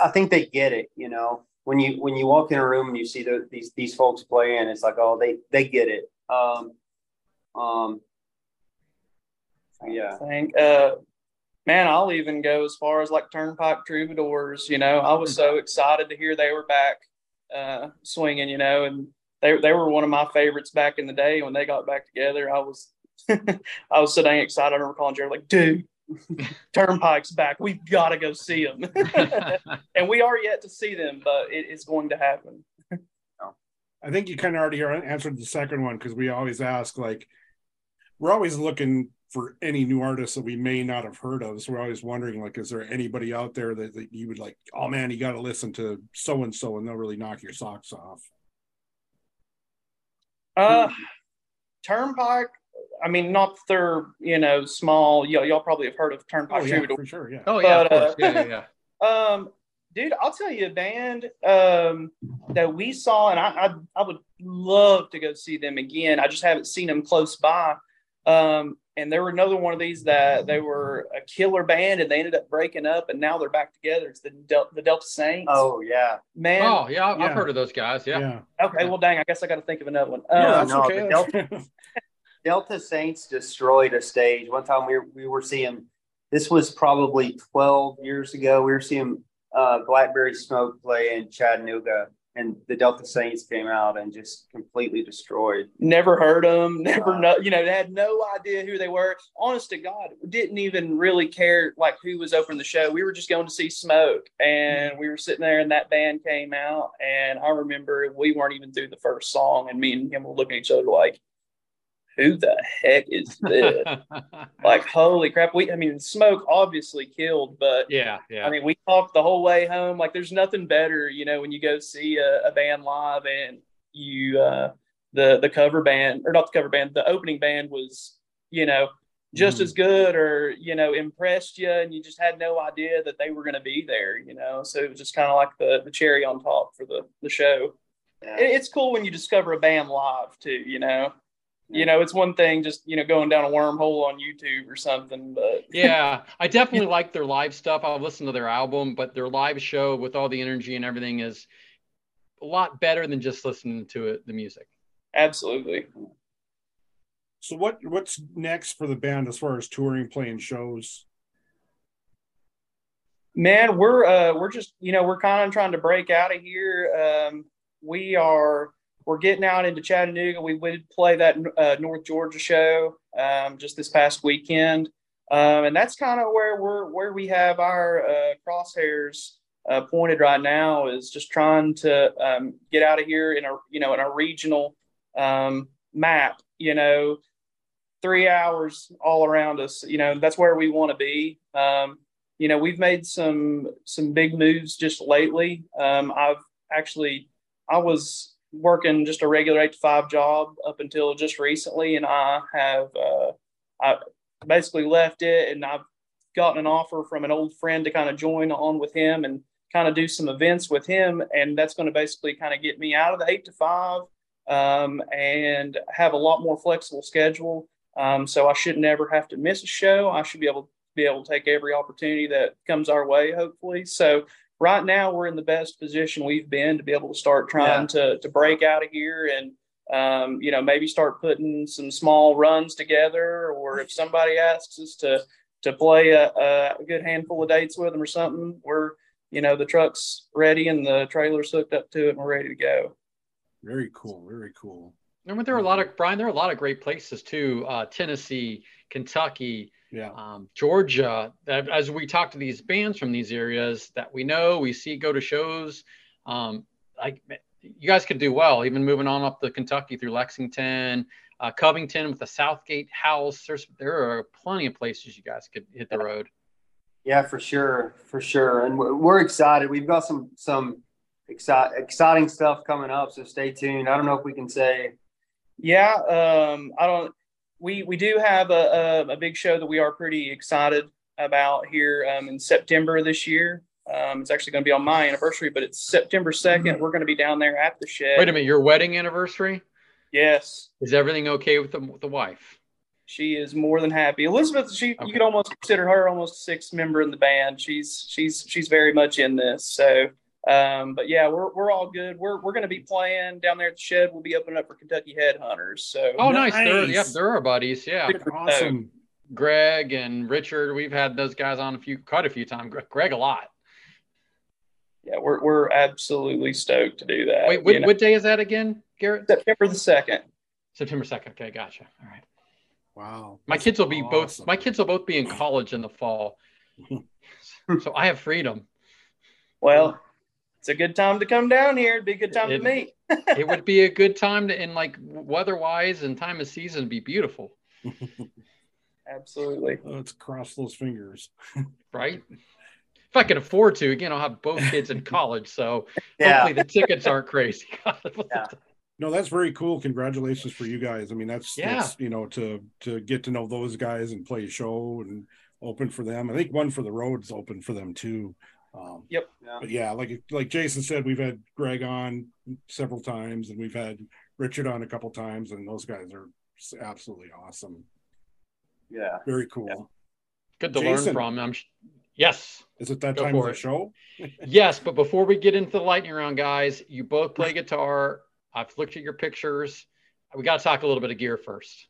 I think they get it. You know, when you when you walk in a room and you see the, these these folks playing, it's like, oh, they they get it. Um, um, yeah. I think, uh, man, I'll even go as far as like Turnpike Troubadours. You know, I was so excited to hear they were back uh, swinging. You know, and they they were one of my favorites back in the day when they got back together. I was I was so dang excited. I remember calling Jared like, dude. Turnpike's back. We've got to go see them, and we are yet to see them, but it is going to happen. I think you kind of already answered the second one because we always ask like we're always looking for any new artists that we may not have heard of. So we're always wondering, like, is there anybody out there that, that you would like, oh man, you got to listen to so and so and they'll really knock your socks off? Uh, Turnpike, I mean, not that they're, you know, small. Y'all, y'all probably have heard of Turnpike Oh, yeah, Troubadour. for sure. Yeah. Oh yeah, But, of course. uh, Yeah, yeah, yeah. Um, dude, I'll tell you a band um, that we saw, and I, I I would love to go see them again. I just haven't seen them close by. Um, and there were another one of these that they were a killer band, and they ended up breaking up, and now they're back together. It's the Del- the Delta Saints. Oh yeah. man. Oh yeah, I've, Yeah. I've heard of those guys. Yeah. Yeah. Okay, well, dang, I guess I got to think of another one. Yeah, Um, that's no, okay. the That's- Delta Saints destroyed a stage. One time we were, we were seeing, this was probably 12 years ago. We were seeing uh, Blackberry Smoke play in Chattanooga, and the Delta Saints came out and just completely destroyed. never heard them never uh, Wow. know you know they had no idea who they were honest to god didn't even really care like who was opening the show we were just going to see smoke and we were sitting there and that band came out and i remember we weren't even through the first song and me and him were looking at each other like who the heck is this like holy crap we i mean smoke obviously killed but yeah, yeah. I mean, we talked the whole way home. Like, there's nothing better, you know, when you go see a, a band live and you, uh, the the cover band or not the cover band, the opening band was, you know, just Mhm. as good or you know impressed you, and you just had no idea that they were going to be there, you know. So it was just kind of like the the cherry on top for the the show. Yeah. It, it's cool when you discover a band live too, you know. You know, it's one thing just you know going down a wormhole on YouTube or something, but yeah, I definitely like their live stuff. I've listened to their album, but their live show with all the energy and everything is a lot better than just listening to it, the music. absolutely. So what what's next for the band as far as touring, playing shows? Man, we're uh we're just you know we're kind of trying to break out of here. Um, we are we're getting out into Chattanooga. We would play that uh, North Georgia show um, just this past weekend, um, and that's kind of where we're where we have our uh, crosshairs uh, pointed right now is just trying to um, get out of here in our you know in a regional um, map. You know, three hours all around us. You know, that's where we want to be. Um, you know, we've made some some big moves just lately. Um, I've actually I was working just a regular eight to five job up until just recently, and I have uh, I basically left it, and I've gotten an offer from an old friend to kind of join on with him and kind of do some events with him, and that's going to basically kind of get me out of the eight to five um, and have a lot more flexible schedule. Um, so I should never have to miss a show. I should be able be able to take every opportunity that comes our way, hopefully. So right now we're in the best position we've been to be able to start trying to to break out of here and um, you know maybe start putting some small runs together, or if somebody asks us to to play a, a good handful of dates with them or something, we're you know the truck's ready and the trailer's hooked up to it and we're ready to go. Very cool. Very cool. And when there are a lot of Brian. There are a lot of great places too. Uh, Tennessee, Kentucky, Yeah. Um, Georgia, as we talk to these bands from these areas that we know, we see go to shows, um, like you guys could do well, even moving on up to Kentucky through Lexington, uh, Covington with the Southgate House. There's there are plenty of places you guys could hit the road. Yeah, for sure, for sure, and we're, we're excited. We've got some some exci- exciting stuff coming up, so stay tuned. I don't know if we can say. Yeah, um, I don't. We we do have a, a, a big show that we are pretty excited about here um, in September this year. Um, it's actually going to be on my anniversary, but it's September 2nd. We're going to be down there at the shed. Wait a minute, your wedding anniversary? Yes. Is everything okay with the, with the wife? She is more than happy. Elizabeth, she Okay. you could almost consider her almost a sixth member in the band. She's she's she's very much in this. So um, but yeah, we're we're all good. We're we're gonna be playing down there at the shed. We'll be opening up for Kentucky Headhunters. So Oh, nice. They're, yep, they're our buddies. Yeah. Awesome. Greg and Richard, we've had those guys on a few, quite a few times. Greg, Greg a lot. yeah, we're we're absolutely stoked to do that. Wait, what, you know. what day is that again, Garrett? September the second. September 2nd. Okay, gotcha. All right. Wow. My kids will be both, my kids will both be in college in the fall. so I have freedom. Well, it's a good time to come down here. It'd be a good time It- to meet. It would be a good time to, in like weather wise and time of season, be beautiful, Absolutely. Let's cross those fingers. right? If I could afford to, again, I'll have both kids in college. So Yeah, hopefully the tickets aren't crazy. Yeah. No, that's very cool. Congratulations for you guys. I mean, that's, Yeah. that's you know to to get to know those guys and play a show and open for them. I think one for the roads open for them too. Um, yeah. but yeah, like like Jason said, we've had Greg on several times and we've had Richard on a couple times, and those guys are absolutely awesome. yeah. Very cool. Good to Jason. learn from. I'm sh- yes. Is it that Go time of for the it. show? Yes, but before we get into the lightning round, guys, you both play guitar. I've looked at your pictures. We got to talk a little bit of gear first.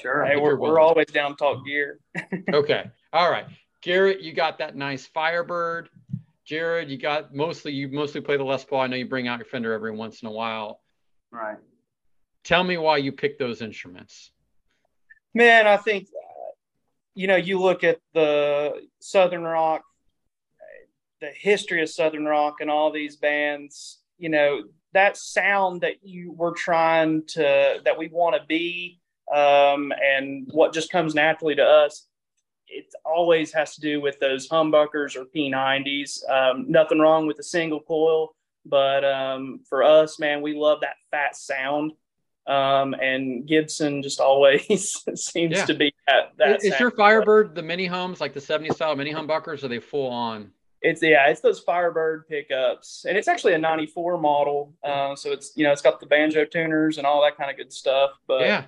Sure. Hey, we're, we're always down to talk gear. Okay. All right. Garrett, you got that nice Firebird. Jared, you got mostly you mostly play the Les Paul. I know you bring out your Fender every once in a while. Right. Tell me why you picked those instruments. Man, I think, you know, you look at the Southern Rock, the history of Southern Rock and all these bands, you know, that sound that you were trying to, that we want to be, um, and what just comes naturally to us, it always has to do with those humbuckers or P90s. Um, nothing wrong with a single coil, but um, for us, man, we love that fat sound. Um, and Gibson just always seems Yeah. to be that. that Is, is your. Firebird the mini hums, like the 70 style mini humbuckers? Are they full on? It's yeah, it's those Firebird pickups, and it's actually a '94 model. Uh, so it's you know it's got the banjo tuners and all that kind of good stuff. But yeah.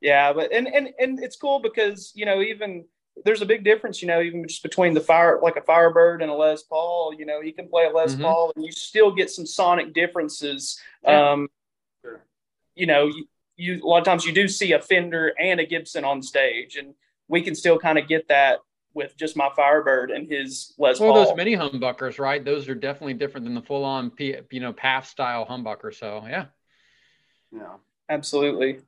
yeah, but and and and it's cool because you know even there's a big difference, you know, even just between the fire like a Firebird and a Les Paul. You know, you can play a Les Mhm. Paul and you still get some sonic differences. Yeah. Um, you know, you, you a lot of times you do see a Fender and a Gibson on stage, and we can still kind of get that with just my Firebird and his Les Paul. Well, Paul. those mini humbuckers, right? Those are definitely different than the full on, P, you know, PAF style humbucker. So yeah. Yeah. Absolutely.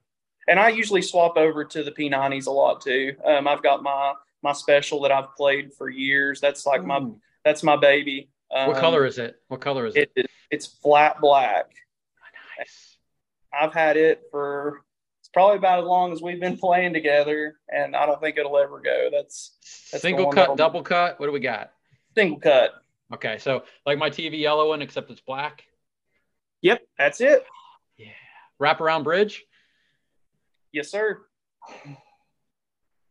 And I usually swap over to the P90s a lot too. Um, I've got my my special that I've played for years. That's like my that's my baby. Um, What color is it? What color is it? it, it? It's flat black. Nice. I've had it for it's probably about as long as we've been playing together, and I don't think it'll ever go. That's That's the Single one cut, double cut. What do we got? single cut. Okay, so like my TV yellow one, except it's black. Yep, that's it. Yeah. Wraparound bridge. Yes, sir.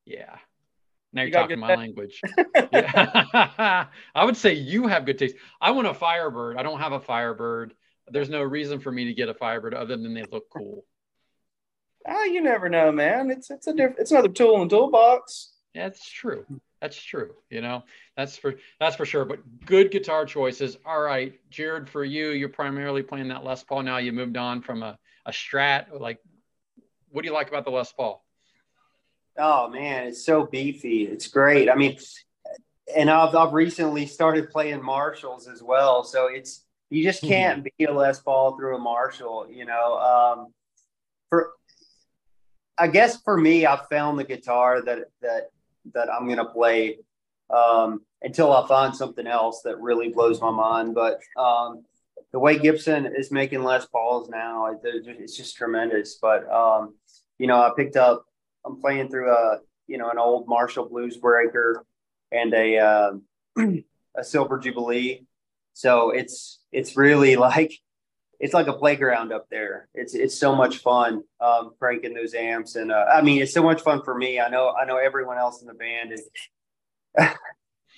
Yeah. Now you're You talking my taste. language. I would say you have good taste. I want a Firebird. I don't have a Firebird. There's no reason for me to get a Firebird other than they look cool. Ah, you never know, man. It's it's a different. It's another tool in the toolbox. Yeah, That's true. That's true. You know, that's for that's for sure. But good guitar choices. All right, Jared, for you, you're primarily playing that Les Paul. Now you moved on from a, a Strat. Like, what do you like about the Les Paul? Oh man, it's so beefy. It's great. I mean, and I've I've recently started playing Marshalls as well. So it's you just can't beat a Les Paul through a Marshall. You know, um, for I guess for me, I found the guitar that that that I'm gonna play um, until I find something else that really blows my mind. But um, the way Gibson is making Les Pauls now, it's just tremendous. But um, you know, I picked up. I'm playing through a you know an old Marshall Blues Breaker and a uh, a Silver Jubilee. So it's it's really like it's like a playground up there. It's it's so much fun um, cranking those amps, and uh, I mean it's so much fun for me. I know I know everyone else in the band is.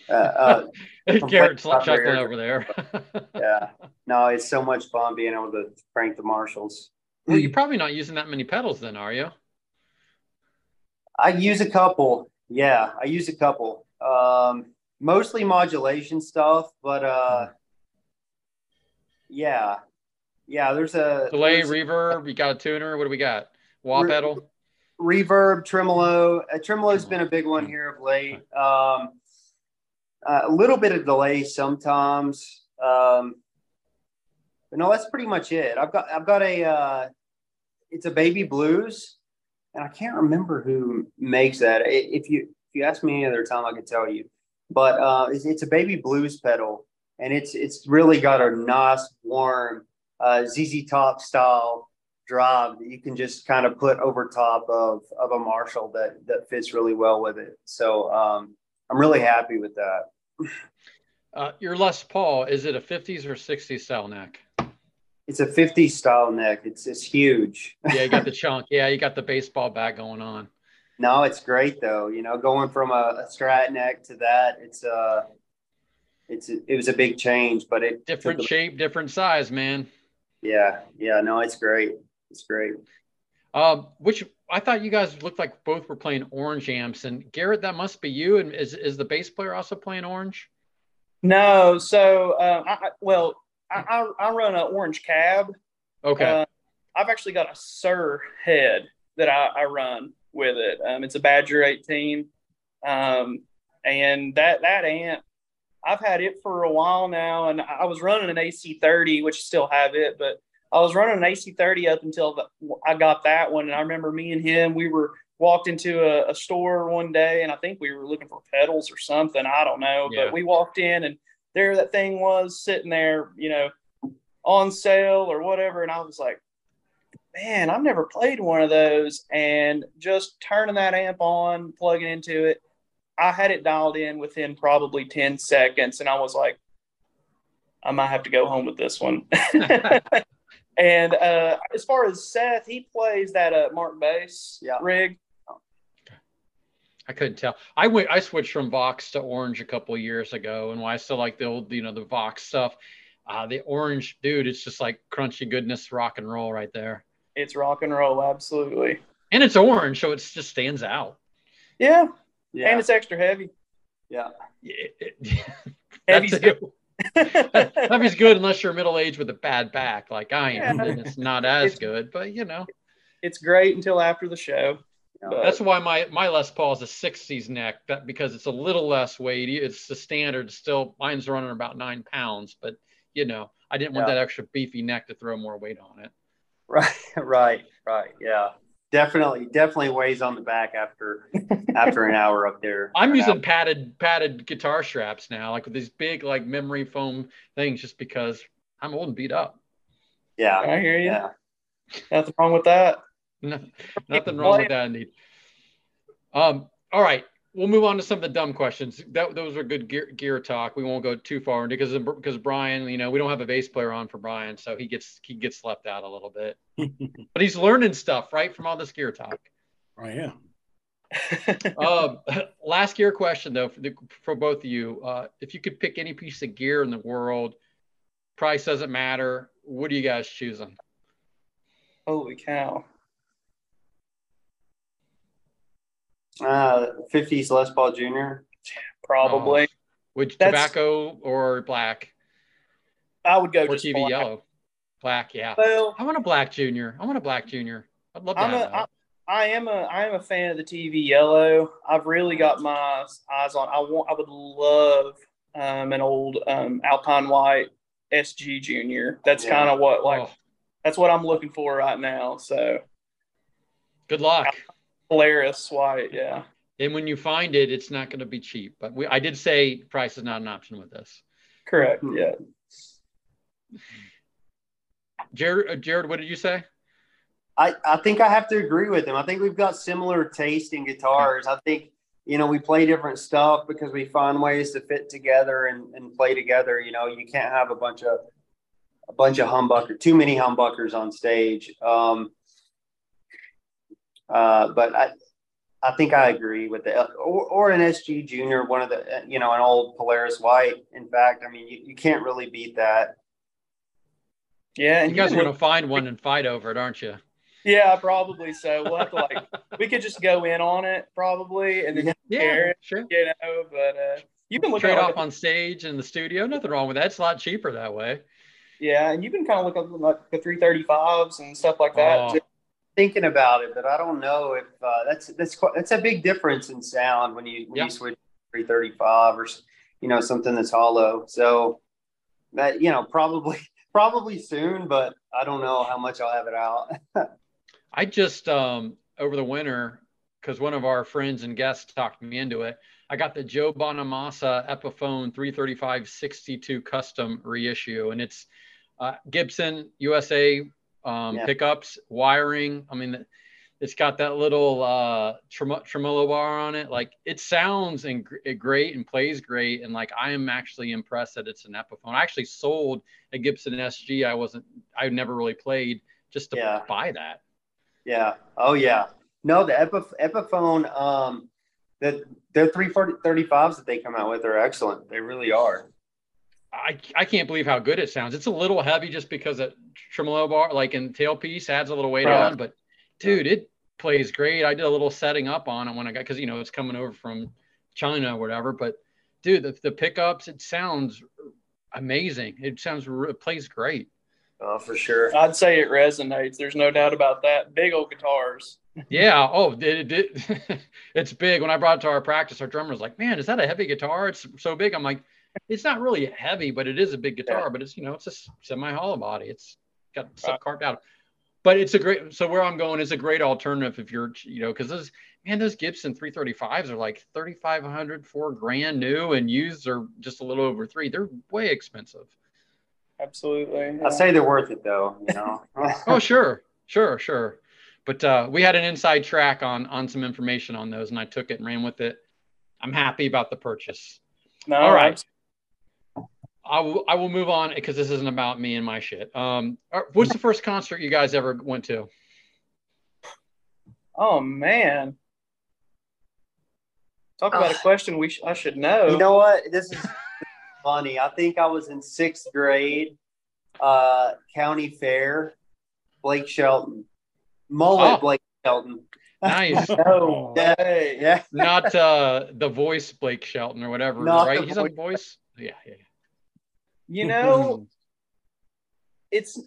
uh, uh, Garrett's chuckling over there. yeah, no, it's so much fun being able to crank the Marshalls. Well, you're probably not using that many pedals, then, are you? I use a couple. Yeah, I use a couple. Um, mostly modulation stuff, but uh, yeah, yeah. There's a delay, there's reverb. You got a tuner. What do we got? Wah re- pedal, reverb, tremolo. Uh, tremolo's been a big one here of late. Um, uh, a little bit of delay sometimes. Um, but no, that's pretty much it. I've got I've got a uh, it's a baby blues, and I can't remember who makes that. If you if you ask me any other time, I could tell you. But uh, it's, it's a baby blues pedal, and it's it's really got a nice warm uh, ZZ Top style drive that you can just kind of put over top of of a Marshall that that fits really well with it. So um, I'm really happy with that. Uh, your Les Paul is it a 50s or 60s style neck? It's a 50s style neck. It's it's huge. yeah, you got the chunk. Yeah, you got the baseball bat going on. No, it's great though. You know, going from a, a strat neck to that, it's uh it's it was a big change, but it different shape, different size, man. Yeah, yeah, no, it's great. It's great. Um, which I thought you guys looked like both were playing orange amps, and Garrett, that must be you. And is is the bass player also playing orange? No, so uh, I, well, I, I, run an orange cab. Okay. Uh, I've actually got a Suhr head that I, I run with it. Um, it's a Badger 18, um, and that that amp, I've had it for a while now, and I was running an AC30, which still have it, but I was running an AC30 up until the, I got that one. And I remember me and him, we were walked into a, a, store one day, and I think we were looking for pedals or something. I don't know, yeah. but we walked in, and there that thing was sitting there, you know, on sale or whatever, and I was like, man, I've never played one of those. And just turning that amp on, plugging into it, I had it dialed in within probably 10 seconds. And I was like, I might have to go home with this one. and uh, as far as Seth, he plays that uh, Mark bass yeah. rig. I couldn't tell. I went. I switched from Vox to Orange a couple years ago, and why I still like the old, you know, the Vox stuff. Uh, the Orange, dude, it's just like crunchy goodness, rock and roll right there it's rock and roll, absolutely. And it's orange, so it just stands out. Yeah. Yeah. And it's extra heavy. Yeah. yeah. Heavy's good. Heavy's good unless you're middle aged with a bad back like I am. Yeah. Then it's not as it's, good, but you know. It's great until after the show. But... That's why my my Les Paul is a 60s neck, that because it's a little less weighty. It's the standard. Still, mine's running about nine pounds, but you know, I didn't want yeah. that extra beefy neck to throw more weight on it. Right, right, right. Yeah. Definitely, definitely weighs on the back after after an hour up there. I'm using hour. padded padded guitar straps now, like with these big like memory foam things, just because I'm old and beat up. Yeah, I hear you. Yeah. Nothing wrong with that. No, nothing wrong with that, indeed. Um, all right we'll move on to some of the dumb questions. That those are good gear, gear talk. We won't go too far into because because Brian, you know, we don't have a bass player on for Brian, so he gets he gets left out a little bit. but he's learning stuff right from all this gear talk. I am. uh, last gear question though for, the, for both of you. Uh, if you could pick any piece of gear in the world, price doesn't matter. What are you guys choosing? Holy cow! Uh, 50s Les Paul Jr. Probably. Oh. Which That's, tobacco or black? I would go or TV black. yellow. Black, yeah. Well, I want a black junior. I want a black junior. I'd love to I'm have a, that. I, I am a I am a fan of the TV yellow. I've really got my eyes on. I want. I would love um, an old um, Alpine White SG Junior. That's yeah. kind of what like. Oh. That's what I'm looking for right now. So Good luck. Polaris White. Yeah. And when you find it, it's not going to be cheap. But we, I did say price is not an option with this. Correct. Yeah. Jared, uh, Jared, what did you say? I, I think I have to agree with him. I think we've got similar taste in guitars. I think, you know, we play different stuff because we find ways to fit together and, and play together. You know, you can't have a bunch of a bunch of humbucker, too many humbuckers on stage. Um, uh, but I, I think I agree with the or, or an SG Junior, one of the you know an old Polaris White. In fact, I mean you, you can't really beat that. Yeah, and you guys are going to find one and fight over it, aren't you? Yeah, probably so. We'll have to like we could just go in on it probably and then yeah, share it, sure. you know. But uh, you can look trade at off on stage in the studio. Nothing wrong with that. It's a lot cheaper that way. Yeah, and you can kind of look at like the 335s and stuff like that. Oh. Thinking about it, but I don't know if uh, that's that's quite, that's a big difference in sound when you when you switch 335 or you know something that's hollow. So that you know probably probably soon, but I don't know how much I'll have it out. I just um over the winter because one of our friends and guests talked me into it. I got the Joe Bonamassa Epiphone 335 62 custom reissue, and it's uh, Gibson USA um, Yeah. pickups, wiring. I mean, it's got that little uh, trem- tremolo bar on it. Like it sounds and gr- great and plays great. And like I am actually impressed that it's an Epiphone. I actually sold a Gibson SG. I wasn't. I never really played just to Yeah. buy that. Yeah. Oh yeah. No, the Epif- Epiphone, um, the their 335s that they come out with are excellent. They really are. I, I can't believe how good it sounds. It's a little heavy just because that tremolo bar, like in tailpiece, adds a little weight Right. on. But dude, it plays great. I did a little setting up on it when I got because you know it's coming over from China or whatever. But dude, the, the pickups, it sounds amazing. It sounds it plays great. Oh, for sure. I'd say it resonates. There's no doubt about that. Big old guitars. Yeah. Oh, it, it, it's big. When I brought it to our practice, our drummer was like, "Man, is that a heavy guitar? It's so big." I'm like, "It's not really heavy, but it is a big guitar. Yeah. But it's you know, it's a semi hollow body. It's got stuff carved out. But it's a great. So where I'm going is a great alternative if you're you know because those man those Gibson 335s are like 3,500, four grand new, and used are just a little over three. They're way expensive. Absolutely. I say they're worth it though. You know. oh sure sure sure but uh, we had an inside track on on some information on those and i took it and ran with it i'm happy about the purchase No, all right abs- i will i will move on because this isn't about me and my shit um uh, what's the first concert you guys ever went to Oh man. Talk about a question we sh- I should know. You know what? This is funny. I think I was in sixth grade, uh, county fair, Blake Shelton, mullet Oh. Blake Shelton. nice no Yeah. way. Yeah. not uh the voice blake shelton or whatever Not right the he's on voice. voice yeah yeah You know, it's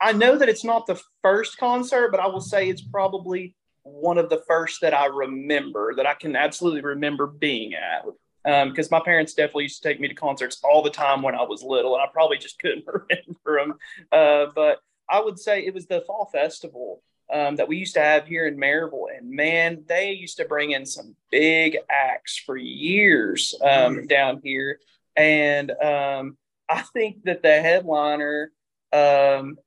I know that it's not the first concert, but I will say it's probably one of the first that I remember that I can absolutely remember being at. Because my parents definitely used to take me to concerts all the time when I was little, and I probably just couldn't remember them. Uh, but I would say it was the fall festival um, that we used to have here in Maryville, and man, they used to bring in some big acts for years um, down here, and um, I think that the headliner, um,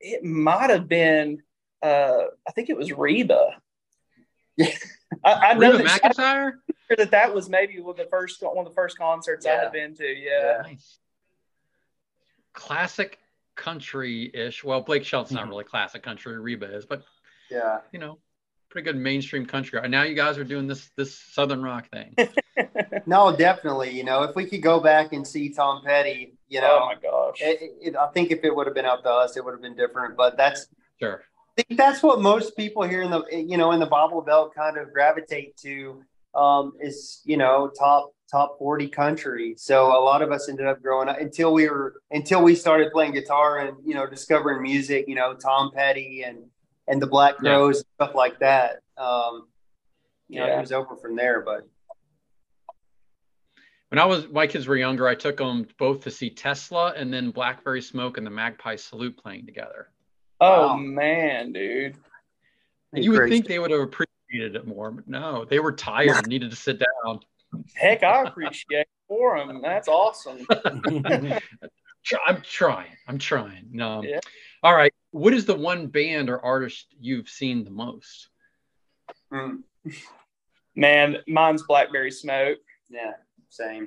it might have been, uh, I think it was Reba. Yeah. I, I know Reba that, McEntire? that that was maybe one of the first one of the first concerts I had been to. Yeah. Nice. Classic country-ish. Well, Blake Shelton's not really classic country. Reba is, but Yeah. you know, pretty good mainstream country. And now you guys are doing this this southern rock thing. No, definitely. You know, if we could go back and see Tom Petty, you know, oh my gosh. it, it, I think if it would have been up to us, it would have been different. But that's Sure. I think that's what most people here in the you know in the Bible Belt kind of gravitate to um, is you know top top forty country. So a lot of us ended up growing up until we were until we started playing guitar and you know discovering music. You know Tom Petty and and the Black Yeah. Crowes stuff like that. Um, you know Yeah. it was over from there, but When I was my kids were younger, I took them both to see Tesla and then Blackberry Smoke and the Magpie Salute playing together. oh wow. man, dude. You would Crazy. think they would have appreciated it more, but no, they were tired and needed to sit down. Heck, I appreciate it for them. That's awesome. I'm trying. I'm trying. No. Yeah. All right. What is the one band or artist you've seen the most? Mm, Man, mine's Blackberry Smoke. yeah, same.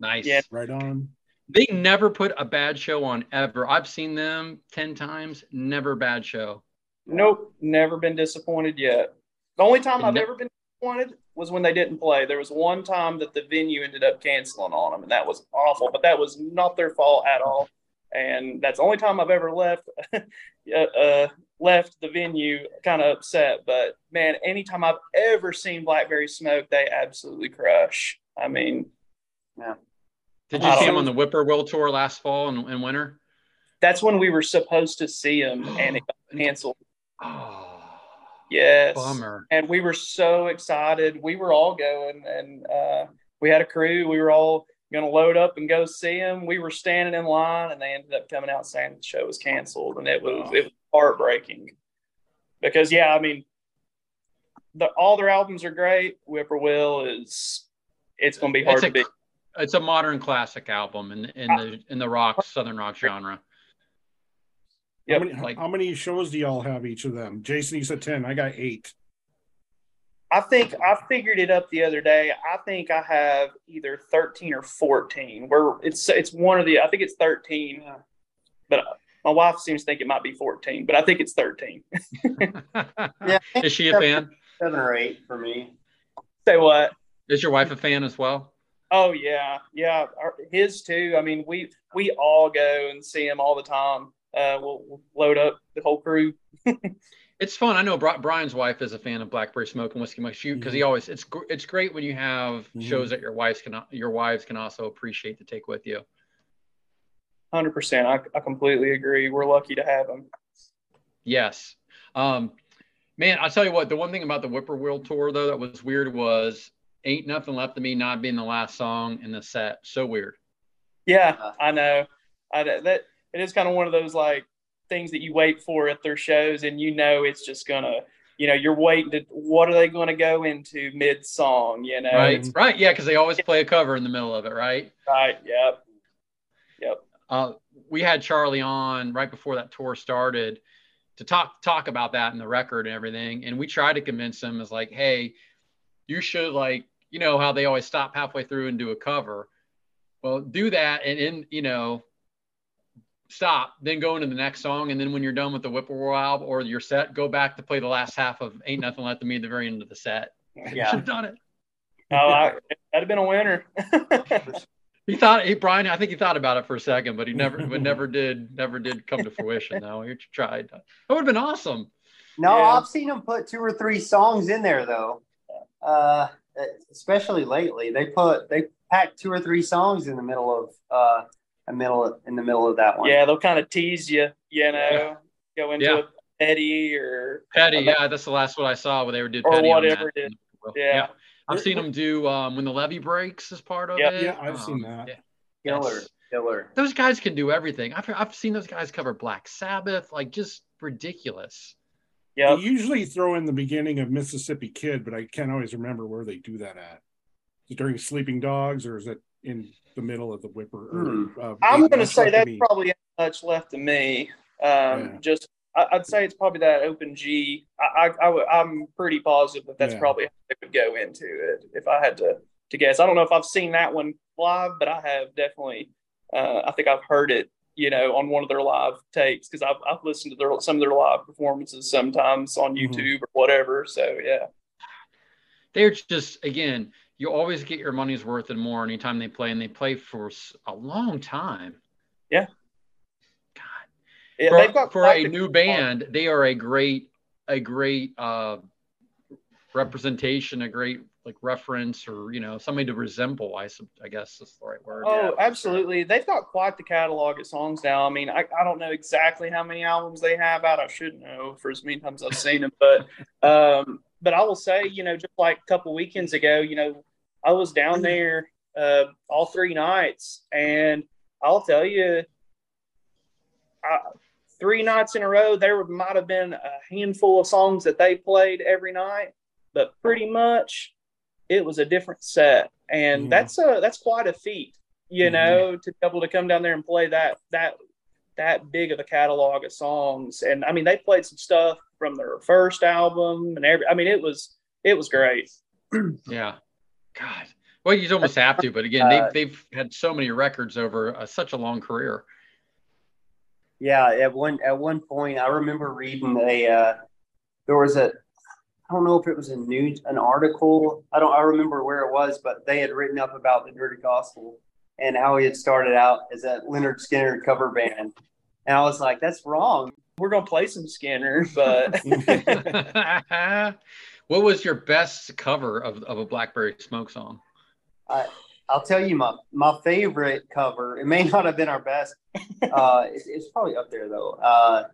Nice. Yeah. right on. They never put a bad show on ever. I've seen them 10 times, never a bad show. Nope, never been disappointed yet. The only time I've Ne- ever been disappointed was when they didn't play. There was one time that the venue ended up canceling on them, and that was awful. But that was not their fault at all. And that's the only time I've ever left uh, uh, left the venue kind of upset. But man, anytime I've ever seen Blackberry Smoke, they absolutely crush. I mean, yeah. Did you see don't- them on the Whippoorwill tour last fall and, and winter? that's when we were supposed to see them, and it got canceled. Oh, Yes. bummer. and we were so excited. We were all going, and uh, we had a crew. We were all going to load up and go see them. We were standing in line, and they ended up coming out saying the show was canceled, and it was it was heartbreaking. Because yeah, I mean, the, all their albums are great. Whippoorwill is it's going to be hard It's to a, beat. it's a modern classic album in, in the in the rock southern rock genre. Yep. How, many, like- how many shows do y'all have each of them? Jason, you said ten. I got eight. I think I figured it up the other day. I think I have either 13 or 14. Where it's it's one of the I think it's 13. But my wife seems to think it might be 14, but I think it's 13. Yeah, Is she a fan? seven or eight for me. Say what? Is your wife a fan as well? Oh yeah, yeah. Our, his too. I mean, we we all go and see him all the time. Uh, we'll, we'll load up the whole crew. It's fun. I know Brian's wife is a fan of Blackberry Smoke and Whiskey Must Shoot because he always it's it's great when you have Mhm. shows that your wives can your wives can also appreciate to take with you. Hundred percent. I I completely agree. We're lucky to have them. Yes. Um, man, I'll tell you what, the one thing about the Whippoorwill tour though that was weird was Ain't Nothing Left of Me not being the last song in the set. So weird. Yeah, Uh. I know. I that it is kind of one of those like things that you wait for at their shows, and you know it's just gonna. You know, you're waiting to what are they going to go into mid song? You know, Right. It's- Right. Yeah, because they always play a cover in the middle of it, right? right. Yep. Yep. uh, we had Charlie on right before that tour started to talk talk about that and the record and everything. And we tried to convince him as like, hey, you should like, you know how they always stop halfway through and do a cover. Well, do that and in you know, stop, then go into the next song, and then when you're done with the Whippoorwill album or your set, go back to play the last half of Ain't Nothing Left of Me at the very end of the set. Yeah. Should have done it. Oh, I, that'd have been a winner. He thought he Brian, I think he thought about it for a second, but he never but never did never did come to fruition though. He tried. That would have been awesome. No, Yeah. I've seen them put two or three songs in there though. Uh, especially lately, they put they packed two or three songs in the middle of uh, a middle in the middle of that one. yeah, they'll kind of tease you. You know, go into Yeah. a Eddie or Petty, yeah, that's the last one I saw where they were did Or Petty on whatever it is. Yeah. I've seen them do um, when the levee breaks as part of Yep. it. Yeah, I've Um, seen that. yeah. killer, Yes. killer. Those guys can do everything. I've I've seen those guys cover Black Sabbath, like just ridiculous. yeah. They usually throw in the beginning of Mississippi Kid, but I can't always remember where they do that at. Is it during Sleeping Dogs, or is it in the middle of the Whipper? Or, Hmm. uh, I'm going to say that's Me? probably not much left to me. Um, Yeah. Just, I, I'd say it's probably that open G. I, I, I would, I'm pretty positive that that's Yeah. probably how it would go into it if I had to to guess. I don't know if I've seen that one live, but I have definitely. Uh, I think I've heard it, you know, on one of their live takes because I've I've listened to their some of their live performances sometimes on Mhm. YouTube or whatever. So yeah, They're just again, you always get your money's worth and more anytime they play, and they play for a long time. Yeah. God. yeah for, they've got for a new band, they are a great, a great uh, representation, a great like reference, or you know, somebody to resemble. I I guess is the right word. Oh, absolutely. They've got quite the catalog of songs now. I mean, I, I don't know exactly how many albums they have out. I should know for as many times I've seen them, but um, but I will say, you know, just like a couple weekends ago, you know, I was down there uh, all three nights, and I'll tell you, I, three nights in a row, there might have been a handful of songs that they played every night, but pretty much it was a different set, and Mhm. that's a that's quite a feat, you Mhm. know, to be able to come down there and play that that that big of a catalog of songs. And I mean, they played some stuff from their first album and every. I mean, it was it was great. Yeah. God. Well, you almost have to, but again, Uh, they've they've had so many records over uh, such a long career. Yeah, at one at one point, I remember reading a uh, there was a I don't know if it was a news an article. I don't I remember where it was, but they had written up about the Dirty Gospel and how he had started out as a Lynyrd Skynyrd cover band. And I was like, that's wrong. We're gonna play some Skynyrd, but what was your best cover of, of a Blackberry Smoke song? I'll tell you my my favorite cover. It may not have been our best. Uh, it's, it's probably up there though. Uh,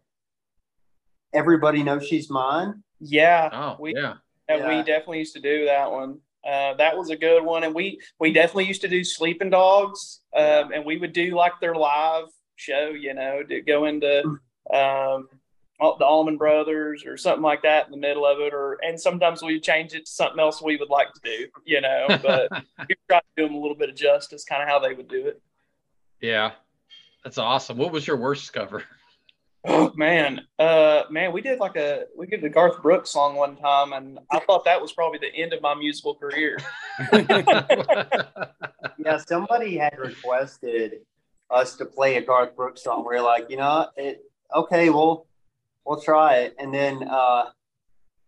Everybody knows she's mine. yeah, Oh, we yeah. Yeah, we definitely used to do that one. Uh, that was a good one, and we we definitely used to do Sleeping Dogs, um, and we would do like their live show, you know, to go into um, the Allman Brothers or something like that in the middle of it, or and sometimes we would change it to something else we would like to do, you know. But we try to do them a little bit of justice, kind of how they would do it. yeah. That's awesome. What was your worst cover? Oh man, uh, man, we did like a we did a Garth Brooks song one time, and I thought that was probably the end of my musical career. Yeah, somebody had requested us to play a Garth Brooks song. We are like, you know, it okay, we'll we'll try it. And then uh,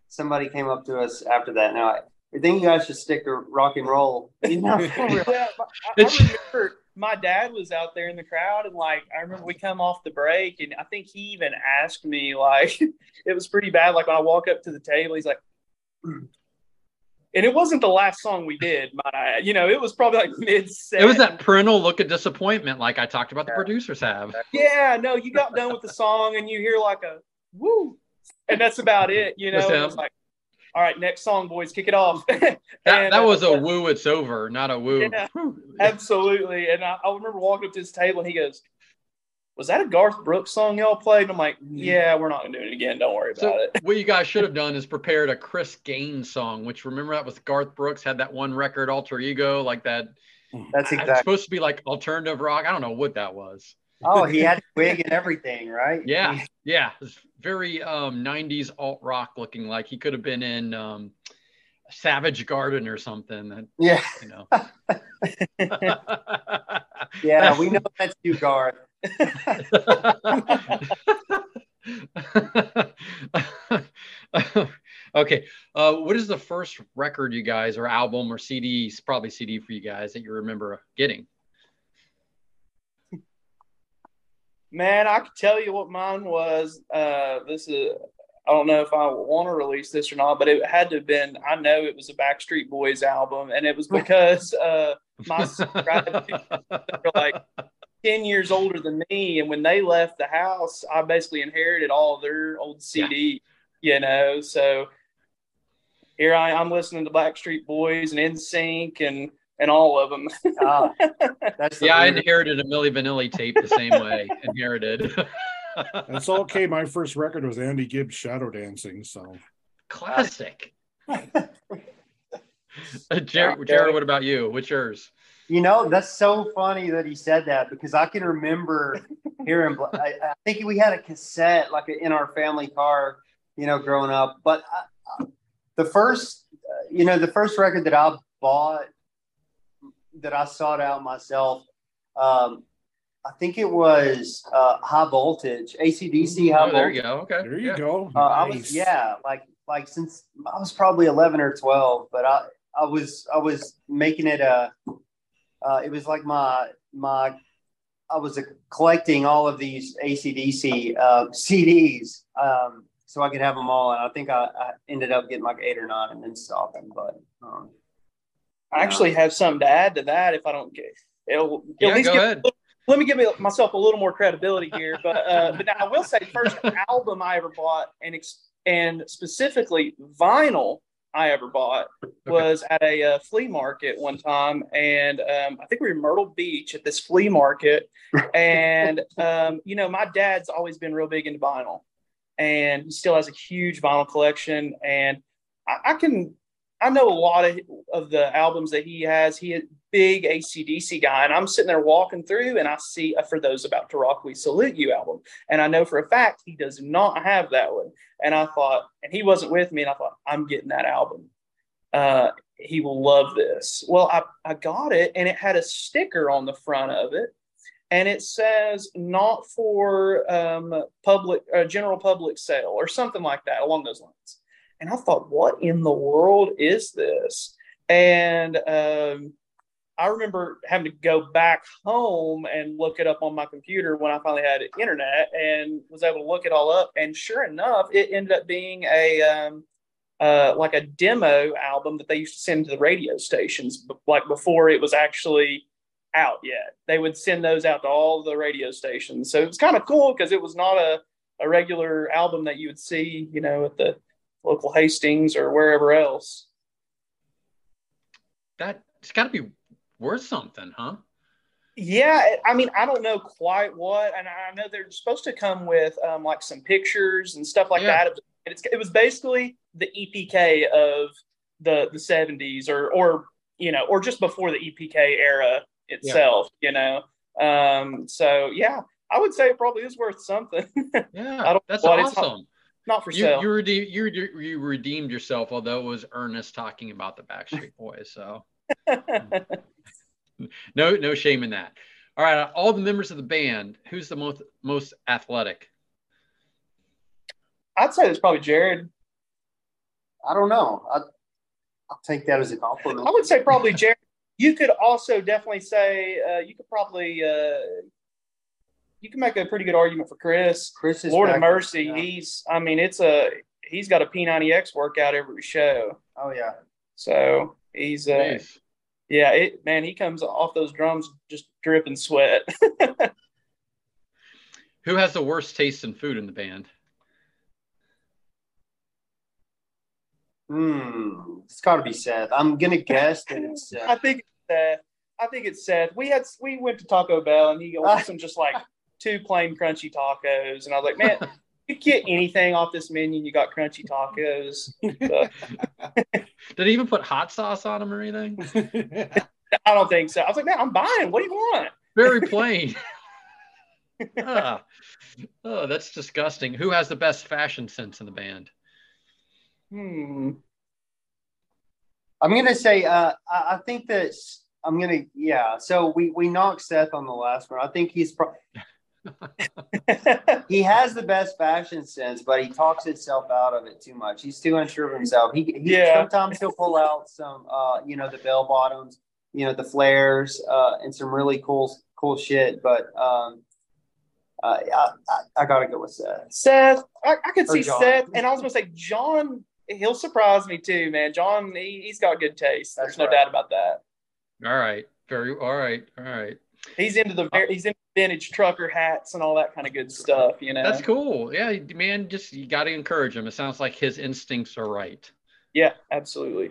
somebody came up to us after that. Now, I think you guys should stick to rock and roll. You know, yeah, I, I remember my dad was out there in the crowd, and like I remember we come off the break, and I think he even asked me like it was pretty bad. Like when I walk up to the table, he's like. And it wasn't the last song we did? You know, it was probably like mid. it was that parental look of disappointment, like I talked about the producers have. Yeah, no, you got done with the song, and you hear like a woo, and that's about it. You know, him. it's like, all right, next song, boys, kick it off. That, And, that uh, was a woo, it's over, not a woo. Yeah. Absolutely. And I, I remember walking up to this table and he goes, Was that a Garth Brooks song y'all played? And I'm like, Yeah, we're not gonna do it again. Don't worry about So it. what you guys should have done is prepared a Chris Gaines song, which remember that was Garth Brooks had that one record alter ego like that. that's It's exactly. supposed to be like alternative rock. I don't know what that was. Oh, he had wig and everything, right? Yeah, yeah, it's very um 90s alt rock looking like he could have been in um Savage Garden or something. And, Yeah, you know. yeah, we know that's you, Garth. okay. Uh, what is the first record you guys or album or CD, probably CD for you guys that you remember getting? Man, I could tell you what mine was. Uh this is I don't know if I want to release this or not, but it had to have been I know it was a Backstreet Boys album, and it was because uh my they're like 10 years older than me. And when they left the house, I basically inherited all their old CD, you know. So here I am listening to Backstreet Boys and NSYNC and and all of them. Ah, that's the yeah, I inherited a Milli Vanilli tape the same way. inherited. That's okay. My first record was Andy Gibb's Shadow Dancing. So Classic. Uh, Jared, Jared, what about you? What's yours? You know, that's so funny that he said that because I can remember hearing. I, I think we had a cassette like in our family car, you know, growing up. But I, the first, uh, you know, the first record that I bought that I sought out myself, um, I think it was uh, High Voltage, ACDC High Oh, there you go. Okay. there you Yeah. go. Uh, I was yeah, like like since I was probably eleven or twelve, but I I was I was making it a. Uh, it was like my my. I was uh, collecting all of these ACDC uh, CDs, um, so I could have them all, and I think I, I ended up getting like eight or nine and then stopping. But um, I actually have something to add to that if I don't get it'll Yeah, at least go ahead. let me give myself a little more credibility here. But uh, but now I will say, first album I ever bought, and ex- and specifically vinyl, I ever bought was at a uh, flea market one time, and um, I think we were in Myrtle Beach at this flea market, and um, you know my dad's always been real big into vinyl, and he still has a huge vinyl collection, and I, I can I know a lot of, of the albums that he has. He a big ACDC guy, and I'm sitting there walking through, and I see a For Those About to Rock We Salute You album, and I know for a fact he does not have that one. And I thought, and he wasn't with me, and I thought, I'm getting that album. Uh, he will love this. Well, I, I got it, and it had a sticker on the front of it, and it says not for um, public, uh, general public sale, or something like that along those lines. And I thought, what in the world is this? And um, I remember having to go back home and look it up on my computer when I finally had internet and was able to look it all up. And sure enough, it ended up being a um, uh, like a demo album that they used to send to the radio stations, like before it was actually out yet. They would send those out to all the radio stations. So it was kind of cool because it was not a, a regular album that you would see, you know, at the local Hastings or wherever else. That it's got to be worth something, huh? Yeah, I mean, I don't know quite what, and I know they're supposed to come with um, like some pictures and stuff like yeah. that. It's, it was basically the EPK of the the seventies, or or you know, or just before the EPK era itself. Yeah. You know, um, so yeah, I would say it probably is worth something. Yeah, I don't that's awesome. Not, not for you, sale. You, redeemed, you, you redeemed yourself, although it was Ernest talking about the Backstreet Boys. So. no, no shame in that. All right, all the members of the band, who's the most most athletic? I'd say it's probably Jared. I don't know. I, will take that as a compliment. I would say probably Jared. You could also definitely say uh, you could probably uh, you can make a pretty good argument for Chris. Chris is Lord of mercy. Yeah. He's I mean it's a he's got a P90X workout every show. Oh yeah. So he's uh, nice. yeah, it man, he comes off those drums just dripping sweat. Who has the worst taste in food in the band? Hmm, it's got to be Seth. I'm gonna guess that it's. Seth. I think it's Seth. I think it's Seth. We had we went to Taco Bell and he ordered some just like two plain crunchy tacos, and I was like, man, you get anything off this menu, you got crunchy tacos. Did he even put hot sauce on them or anything? I don't think so. I was like, man, I'm buying. What do you want? Very plain. ah. Oh, that's disgusting. Who has the best fashion sense in the band? Hmm. I'm gonna say uh, I think that I'm gonna yeah. So we we knocked Seth on the last one. I think he's pro- he has the best fashion sense, but he talks himself out of it too much. He's too unsure of himself. He, he yeah. sometimes he'll pull out some, uh, you know, the bell bottoms, you know, the flares, uh, and some really cool, cool shit. But um, uh, I, I, I, gotta go with Seth. Seth, I, I could or see John. Seth, and I was gonna say John. He'll surprise me too, man. John, he, has got good taste. There's That's no right. doubt about that. All right, very all right, all right. He's into the he's into vintage trucker hats and all that kind of good stuff, you know. That's cool. Yeah, man, just you got to encourage him. It sounds like his instincts are right. Yeah, absolutely.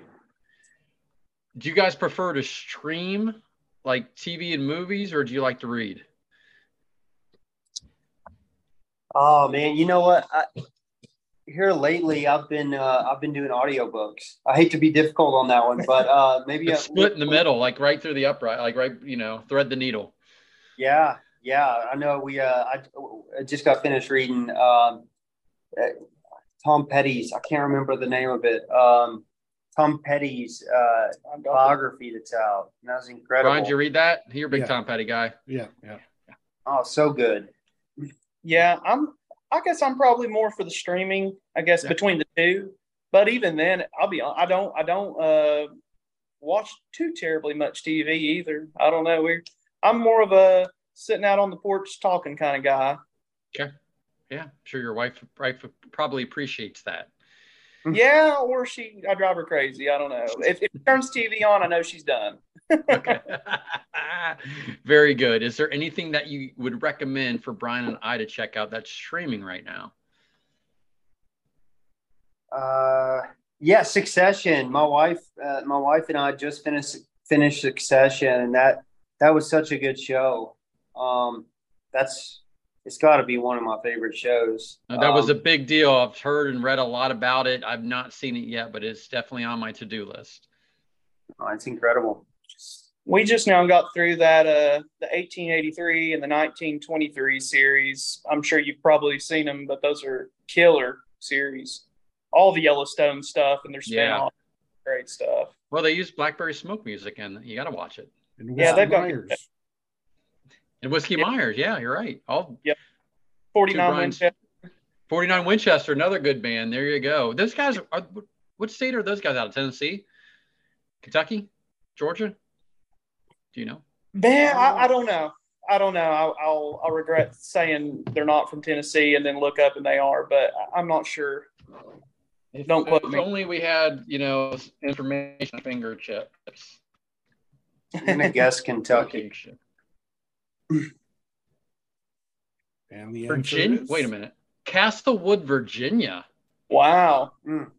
Do you guys prefer to stream like TV and movies or do you like to read? Oh man, you know what? I, here lately I've been uh, I've been doing audiobooks. I hate to be difficult on that one, but uh, maybe a, split in the middle, like right through the upright, like right, you know, thread the needle. Yeah, yeah. I know. We uh, I, I just got finished reading um, uh, Tom Petty's. I can't remember the name of it. Um, Tom Petty's uh, biography that's out. And that was incredible. Brian, did you read that? You're a big yeah. Tom Petty guy. Yeah, yeah. Oh, so good. Yeah, I'm I guess I'm probably more for the streaming. I guess yeah. between the two, but even then, I'll be I don't I don't uh, watch too terribly much TV either. I don't know. We're I'm more of a sitting out on the porch talking kind of guy. Okay. Yeah, I'm sure your wife, wife probably appreciates that. Yeah, or she, I drive her crazy. I don't know. If, if it turns TV on, I know she's done. okay. Very good. Is there anything that you would recommend for Brian and I to check out that's streaming right now? Uh, Yeah, Succession. My wife, uh, my wife and I just finished finished Succession, and that that was such a good show. Um, that's it's got to be one of my favorite shows. Uh, that was a Um, big deal. I've heard and read a lot about it. I've not seen it yet, but it's definitely on my to-do list. oh, it's incredible. We just now got through that uh the 1883 and the 1923 series. I'm sure you've probably seen them, but those are killer series. All the Yellowstone stuff and their spin-off, great stuff. Well, they use Blackberry Smoke music, and you got to watch it. And Yeah, they've got- Myers. And Whiskey Yeah. Myers, yeah, you're right. All 49 Brian's- Winchester. 49 Winchester, another good band. There you go. Those guys are. What state are those guys out of? Tennessee, Kentucky, Georgia? Do you know? Man, I, I oh. don't know. I don't know. I'll, I'll I'll regret saying they're not from Tennessee and then look up and they are, but I- I'm not sure. If, Don't quote if me. only we had, you know, information fingertips. I'm gonna guess Kentucky. And the Virginia. is- Wait a minute. Castlewood, Virginia. Wow. Mm.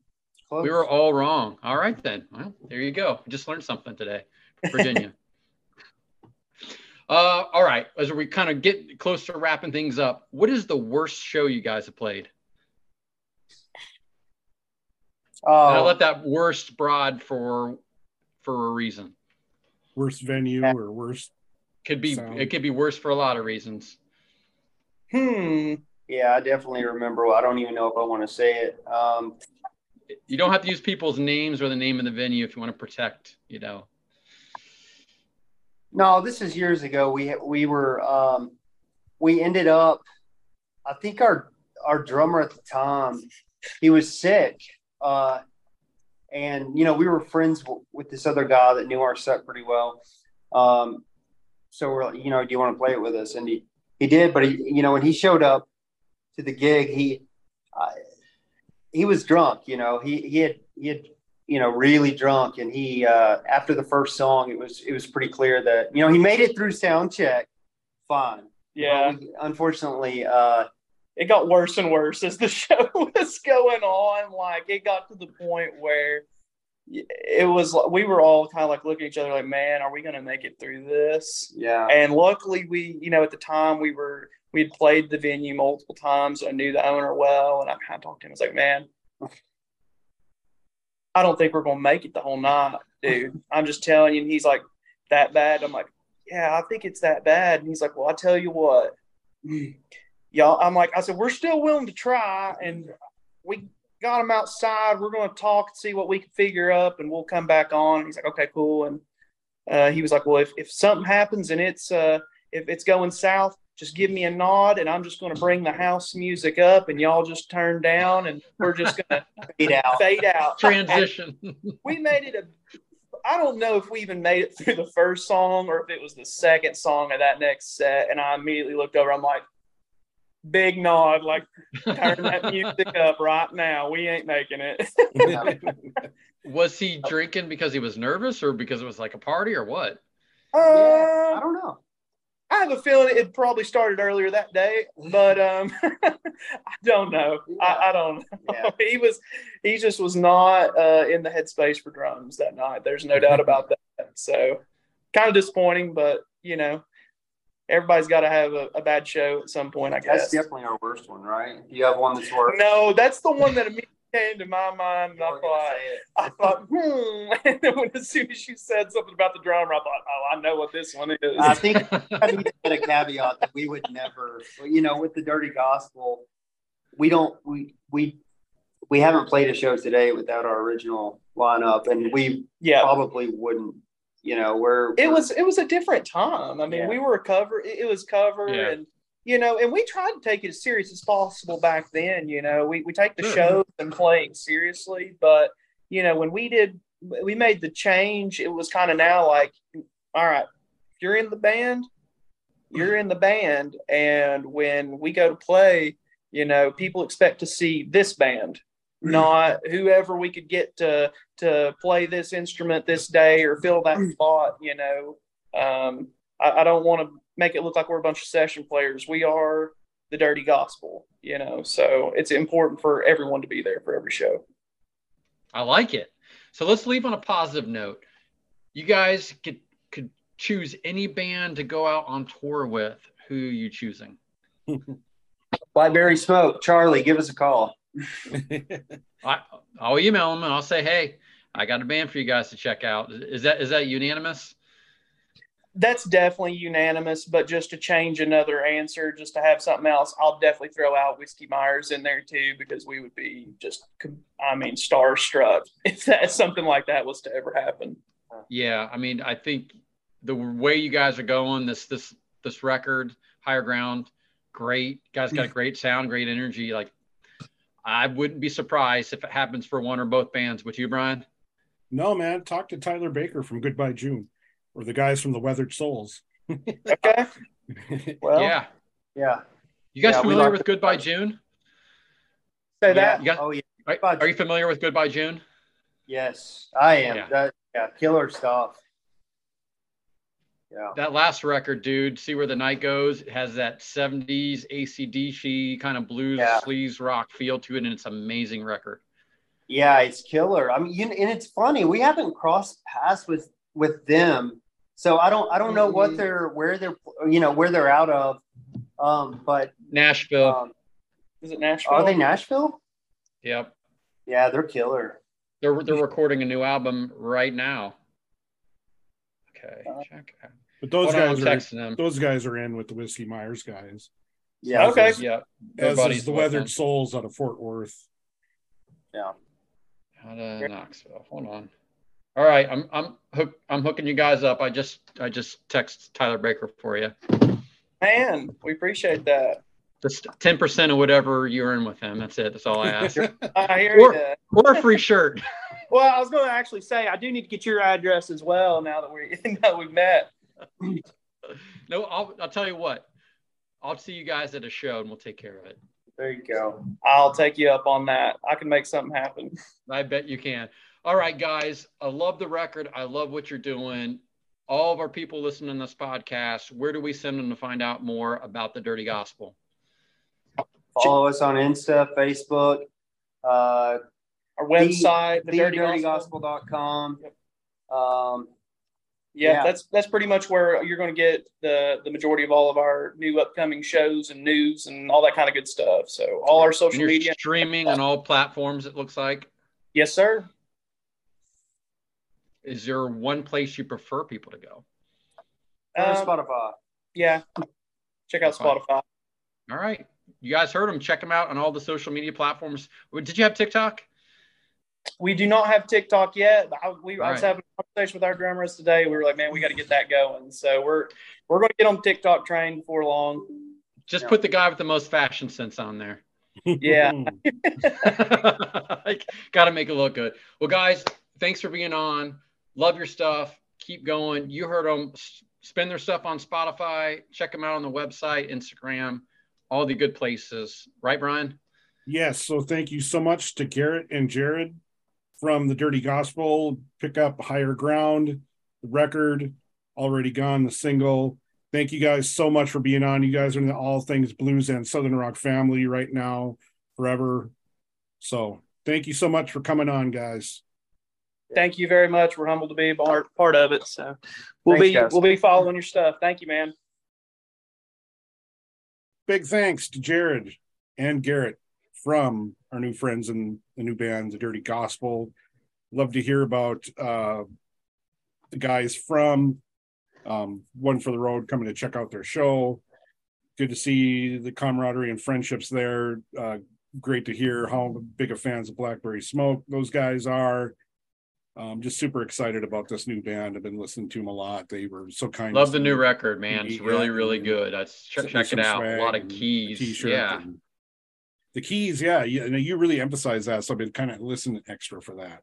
We were all wrong. All right then. Well, there you go. Just learned something today. Virginia. uh, all right. As we kind of get close to wrapping things up, what is the worst show you guys have played? And I Oh, let that worst broad for for a reason. Worst venue or worst. Could be Sound. it could be worse for a lot of reasons. Hmm. yeah, I definitely remember. I don't even know if I want to say it. Um, You don't have to use people's names or the name of the venue if you want to protect, you know. No, this is years ago. We we were um, we ended up. I think our our drummer at the time, he was sick, uh, and you know we were friends w- with this other guy that knew our set pretty well. Um, so we're like, you know, do you want to play it with us? And he he did, but he you know when he showed up to the gig, he uh, he was drunk. You know, he he had he had you know really drunk and he uh after the first song it was it was pretty clear that you know he made it through sound check fine Yeah. We, unfortunately uh it got worse and worse as the show was going on. Like it got to the point where it was we were all kind of like looking at each other like, man, are we going to make it through this? yeah And luckily, we, you know, at the time we were we had played the venue multiple times. I knew the owner well, and I kind of talked to him. I was like, man, I don't think we're gonna make it the whole night, dude. I'm just telling you. And he's like, that bad? I'm like, yeah, I think it's that bad. And he's like, well, I tell you what, mm. y'all. I'm like, I said, we're still willing to try, and we got him outside. We're gonna talk and see what we can figure up, and we'll come back on. He's like, okay, cool. And uh, he was like, well, if, if something happens and it's uh, if it's going south, just give me a nod, and I'm just going to bring the house music up, and y'all just turn down, and we're just going to fade out fade out. Transition. we made it a. I don't know if we even made it through the first song or if it was the second song of that next set, and I immediately looked over. I'm like, big nod, like turn that music up right now. We ain't making it. was he drinking because he was nervous or because it was like a party or what? yeah i Uh, don't know I have a feeling it probably started earlier that day, but um, I don't know. I, I don't know. Yeah. he was, he just was not uh, in the headspace for drums that night. There's no doubt about that. So, kind of disappointing, but you know, everybody's got to have a, a bad show at some point, I guess. that's definitely our worst one right you have one that's worse No, that's the one that immediately came to my mind. And I thought. I thought, hmm. And then when, as soon as you said something about the drummer, I thought, oh, I know what this one is. I think I need to put a caveat that we would never, you know, with the Dirty Gospel, we don't, we, we, we haven't played a show today without our original lineup, and we yeah. probably wouldn't, you know, we're, it was it was a different time. I mean, Yeah. we were a cover. It, it was cover, Yeah. and you know, and we tried to take it as serious as possible back then. You know, we we take the Sure. shows and playing seriously, but you know, when we did, we made the change. It was kind of now like, all right, if you're in the band, you're in the band, and when we go to play, you know, people expect to see this band. Not whoever we could get to to play this instrument this day or fill that spot, you know. Um, I, I don't want to make it look like we're a bunch of session players. We are the dirty gospel, you know. So it's important for everyone to be there for every show. I like it. So let's leave on a positive note. You guys could could choose any band to go out on tour with. Who are you choosing? Blackberry Smoke, Charlie, give us a call. I, I'll email them and I'll say, hey, I got a band for you guys to check out. Is that is that unanimous? That's definitely unanimous, but just to change another answer, just to have something else, I'll definitely throw out Whiskey Myers in there too, because we would be just, I mean, starstruck if that something like that was to ever happen. Yeah, I mean, I think the way you guys are going, this this this record, Higher Ground, great. You guys got a great sound, great energy. Like, I wouldn't be surprised if it happens for one or both bands. Would you, Brian? No, man. Talk to Tyler Baker from Goodbye June, or the guys from the Weathered Souls. Okay. Well, yeah. Yeah. You guys Yeah, familiar with the- Goodbye June? say Yeah. that. You got, Oh yeah. are, are you familiar with Goodbye June? Yes, I am. Yeah. That yeah, killer stuff. Yeah. That last record, dude, See Where the Night Goes, has that 70s ACDC kind of blues Yeah. sleaze rock feel to it, and it's an amazing record. Yeah, it's killer. I mean, you, and it's funny. We haven't crossed paths with with them, so I don't I don't know Mm-hmm. what they're where they're you know where they're out of. Um, but Nashville. um, Is it Nashville? are they Nashville? yep. Yeah, they're killer. They're, they're recording a new album right now. Okay. Check. out. But those Hold on, guys are them. those guys are in with the Whiskey Myers guys. Yeah. Okay. Yeah. As is the Weathered them. Souls out of Fort Worth. Yeah. Out of Knoxville. Hold on. All right, I'm I'm hook, I'm hooking you guys up. I just I just text Tyler Baker for you. Man, we appreciate that. Just ten percent of whatever you earn with him. That's it. That's all I ask. I hear Or- you. or a free shirt. Well, I was going to actually say I do need to get your address as well now that we now we've met. No, I'll I'll tell you what. I'll see you guys at a show and we'll take care of it. There you go. I'll take you up on that. I can make something happen. I bet you can. All right, guys. I love the record. I love what you're doing. All of our people listening to this podcast, where do we send them to find out more about the Dirty Gospel? Follow us on Insta, Facebook, uh, Our website, the, Dirty, Gospel. thedirtygospel.com. Um, Yeah, Yeah. that's that's pretty much where you're going to get the the majority of all of our new upcoming shows and news and all that kind of good stuff. So all our social you're media. streaming on all platforms, it looks like. Yes, sir. Is there one place you prefer people to go? go Um, Spotify. Yeah. Check out Fine. Spotify. All right. You guys heard them. Check them out on all the social media platforms. Did you have TikTok? We do not have TikTok yet. but I, we, I was Right. having a conversation with our drummers today. We were like, man, we got to get that going. So we're we're going to get on TikTok train before long. Just Yeah. put the guy with the most fashion sense on there. Yeah. Got to make it look good. Well, guys, thanks for being on. Love your stuff. Keep going. You heard them. Spend their stuff on Spotify. Check them out on the website, Instagram, all the good places. Right, Brian? Yes. So thank you so much to Garrett and Jared from the Dirty Gospel. Pick up Higher Ground, the record, already gone, the single. Thank you guys so much for being on. You guys are in the all things blues and southern rock family right now, forever. So thank you so much for coming on, guys. Thank you very much. We're humbled to be part, part of it. So we'll Thanks, be guys. we'll be following your stuff. Thank you, man. Big thanks to Jared and Garrett from our new friends and the new band, The Dirty Gospel. Love to hear about uh, the guys from um, One for the Road coming to check out their show. Good to see the camaraderie and friendships there. Uh, great to hear how big of fans of Blackberry Smoke those guys are. I'm just super excited about this new band. I've been listening to them a lot. They were so kind. Love the new record, man. It's really, really good. I check, check it out. A lot of keys. Yeah. and the keys, yeah, you, you really emphasize that, so I've been kind of listening extra for that.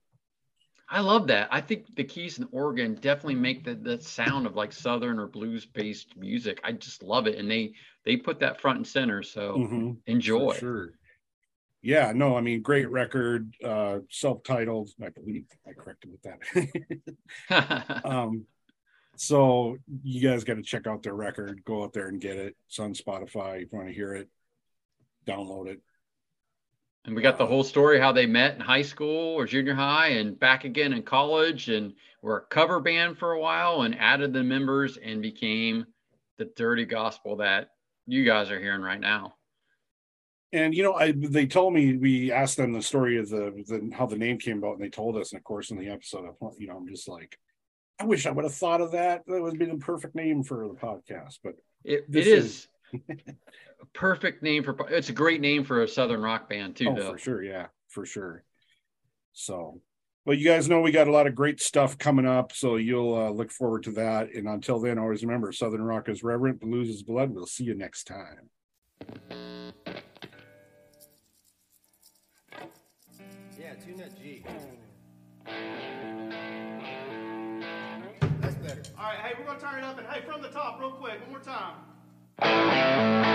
I love that. I think the keys in organ definitely make the, the sound of like southern or blues based music. I just love it, and they they put that front and center. So Mhm, for enjoy. sure. Yeah, no, I mean, great record, uh, self-titled. I believe I corrected with that. um, so you guys got to check out their record. Go out there and get it. It's on Spotify. If you want to hear it, download it. And we got the whole story how they met in high school or junior high and back again in college and were a cover band for a while and added the members and became the dirty gospel that you guys are hearing right now. And you know, I they told me we asked them the story of the, the how the name came about, and they told us. And of course, in the episode, you know, I'm just like, I wish I would have thought of that. That would have been the perfect name for the podcast. But it, it is a perfect name for. It's a great name for a southern rock band too. Oh, though. for sure, yeah, for sure. So, well, you guys know we got a lot of great stuff coming up, so you'll uh, look forward to that. And until then, always remember, Southern rock is reverent, blues is blood. We'll see you next time. Yeah, tune that G. That's better. All right, hey, we're gonna turn it up and hey, from the top, real quick, one more time. Música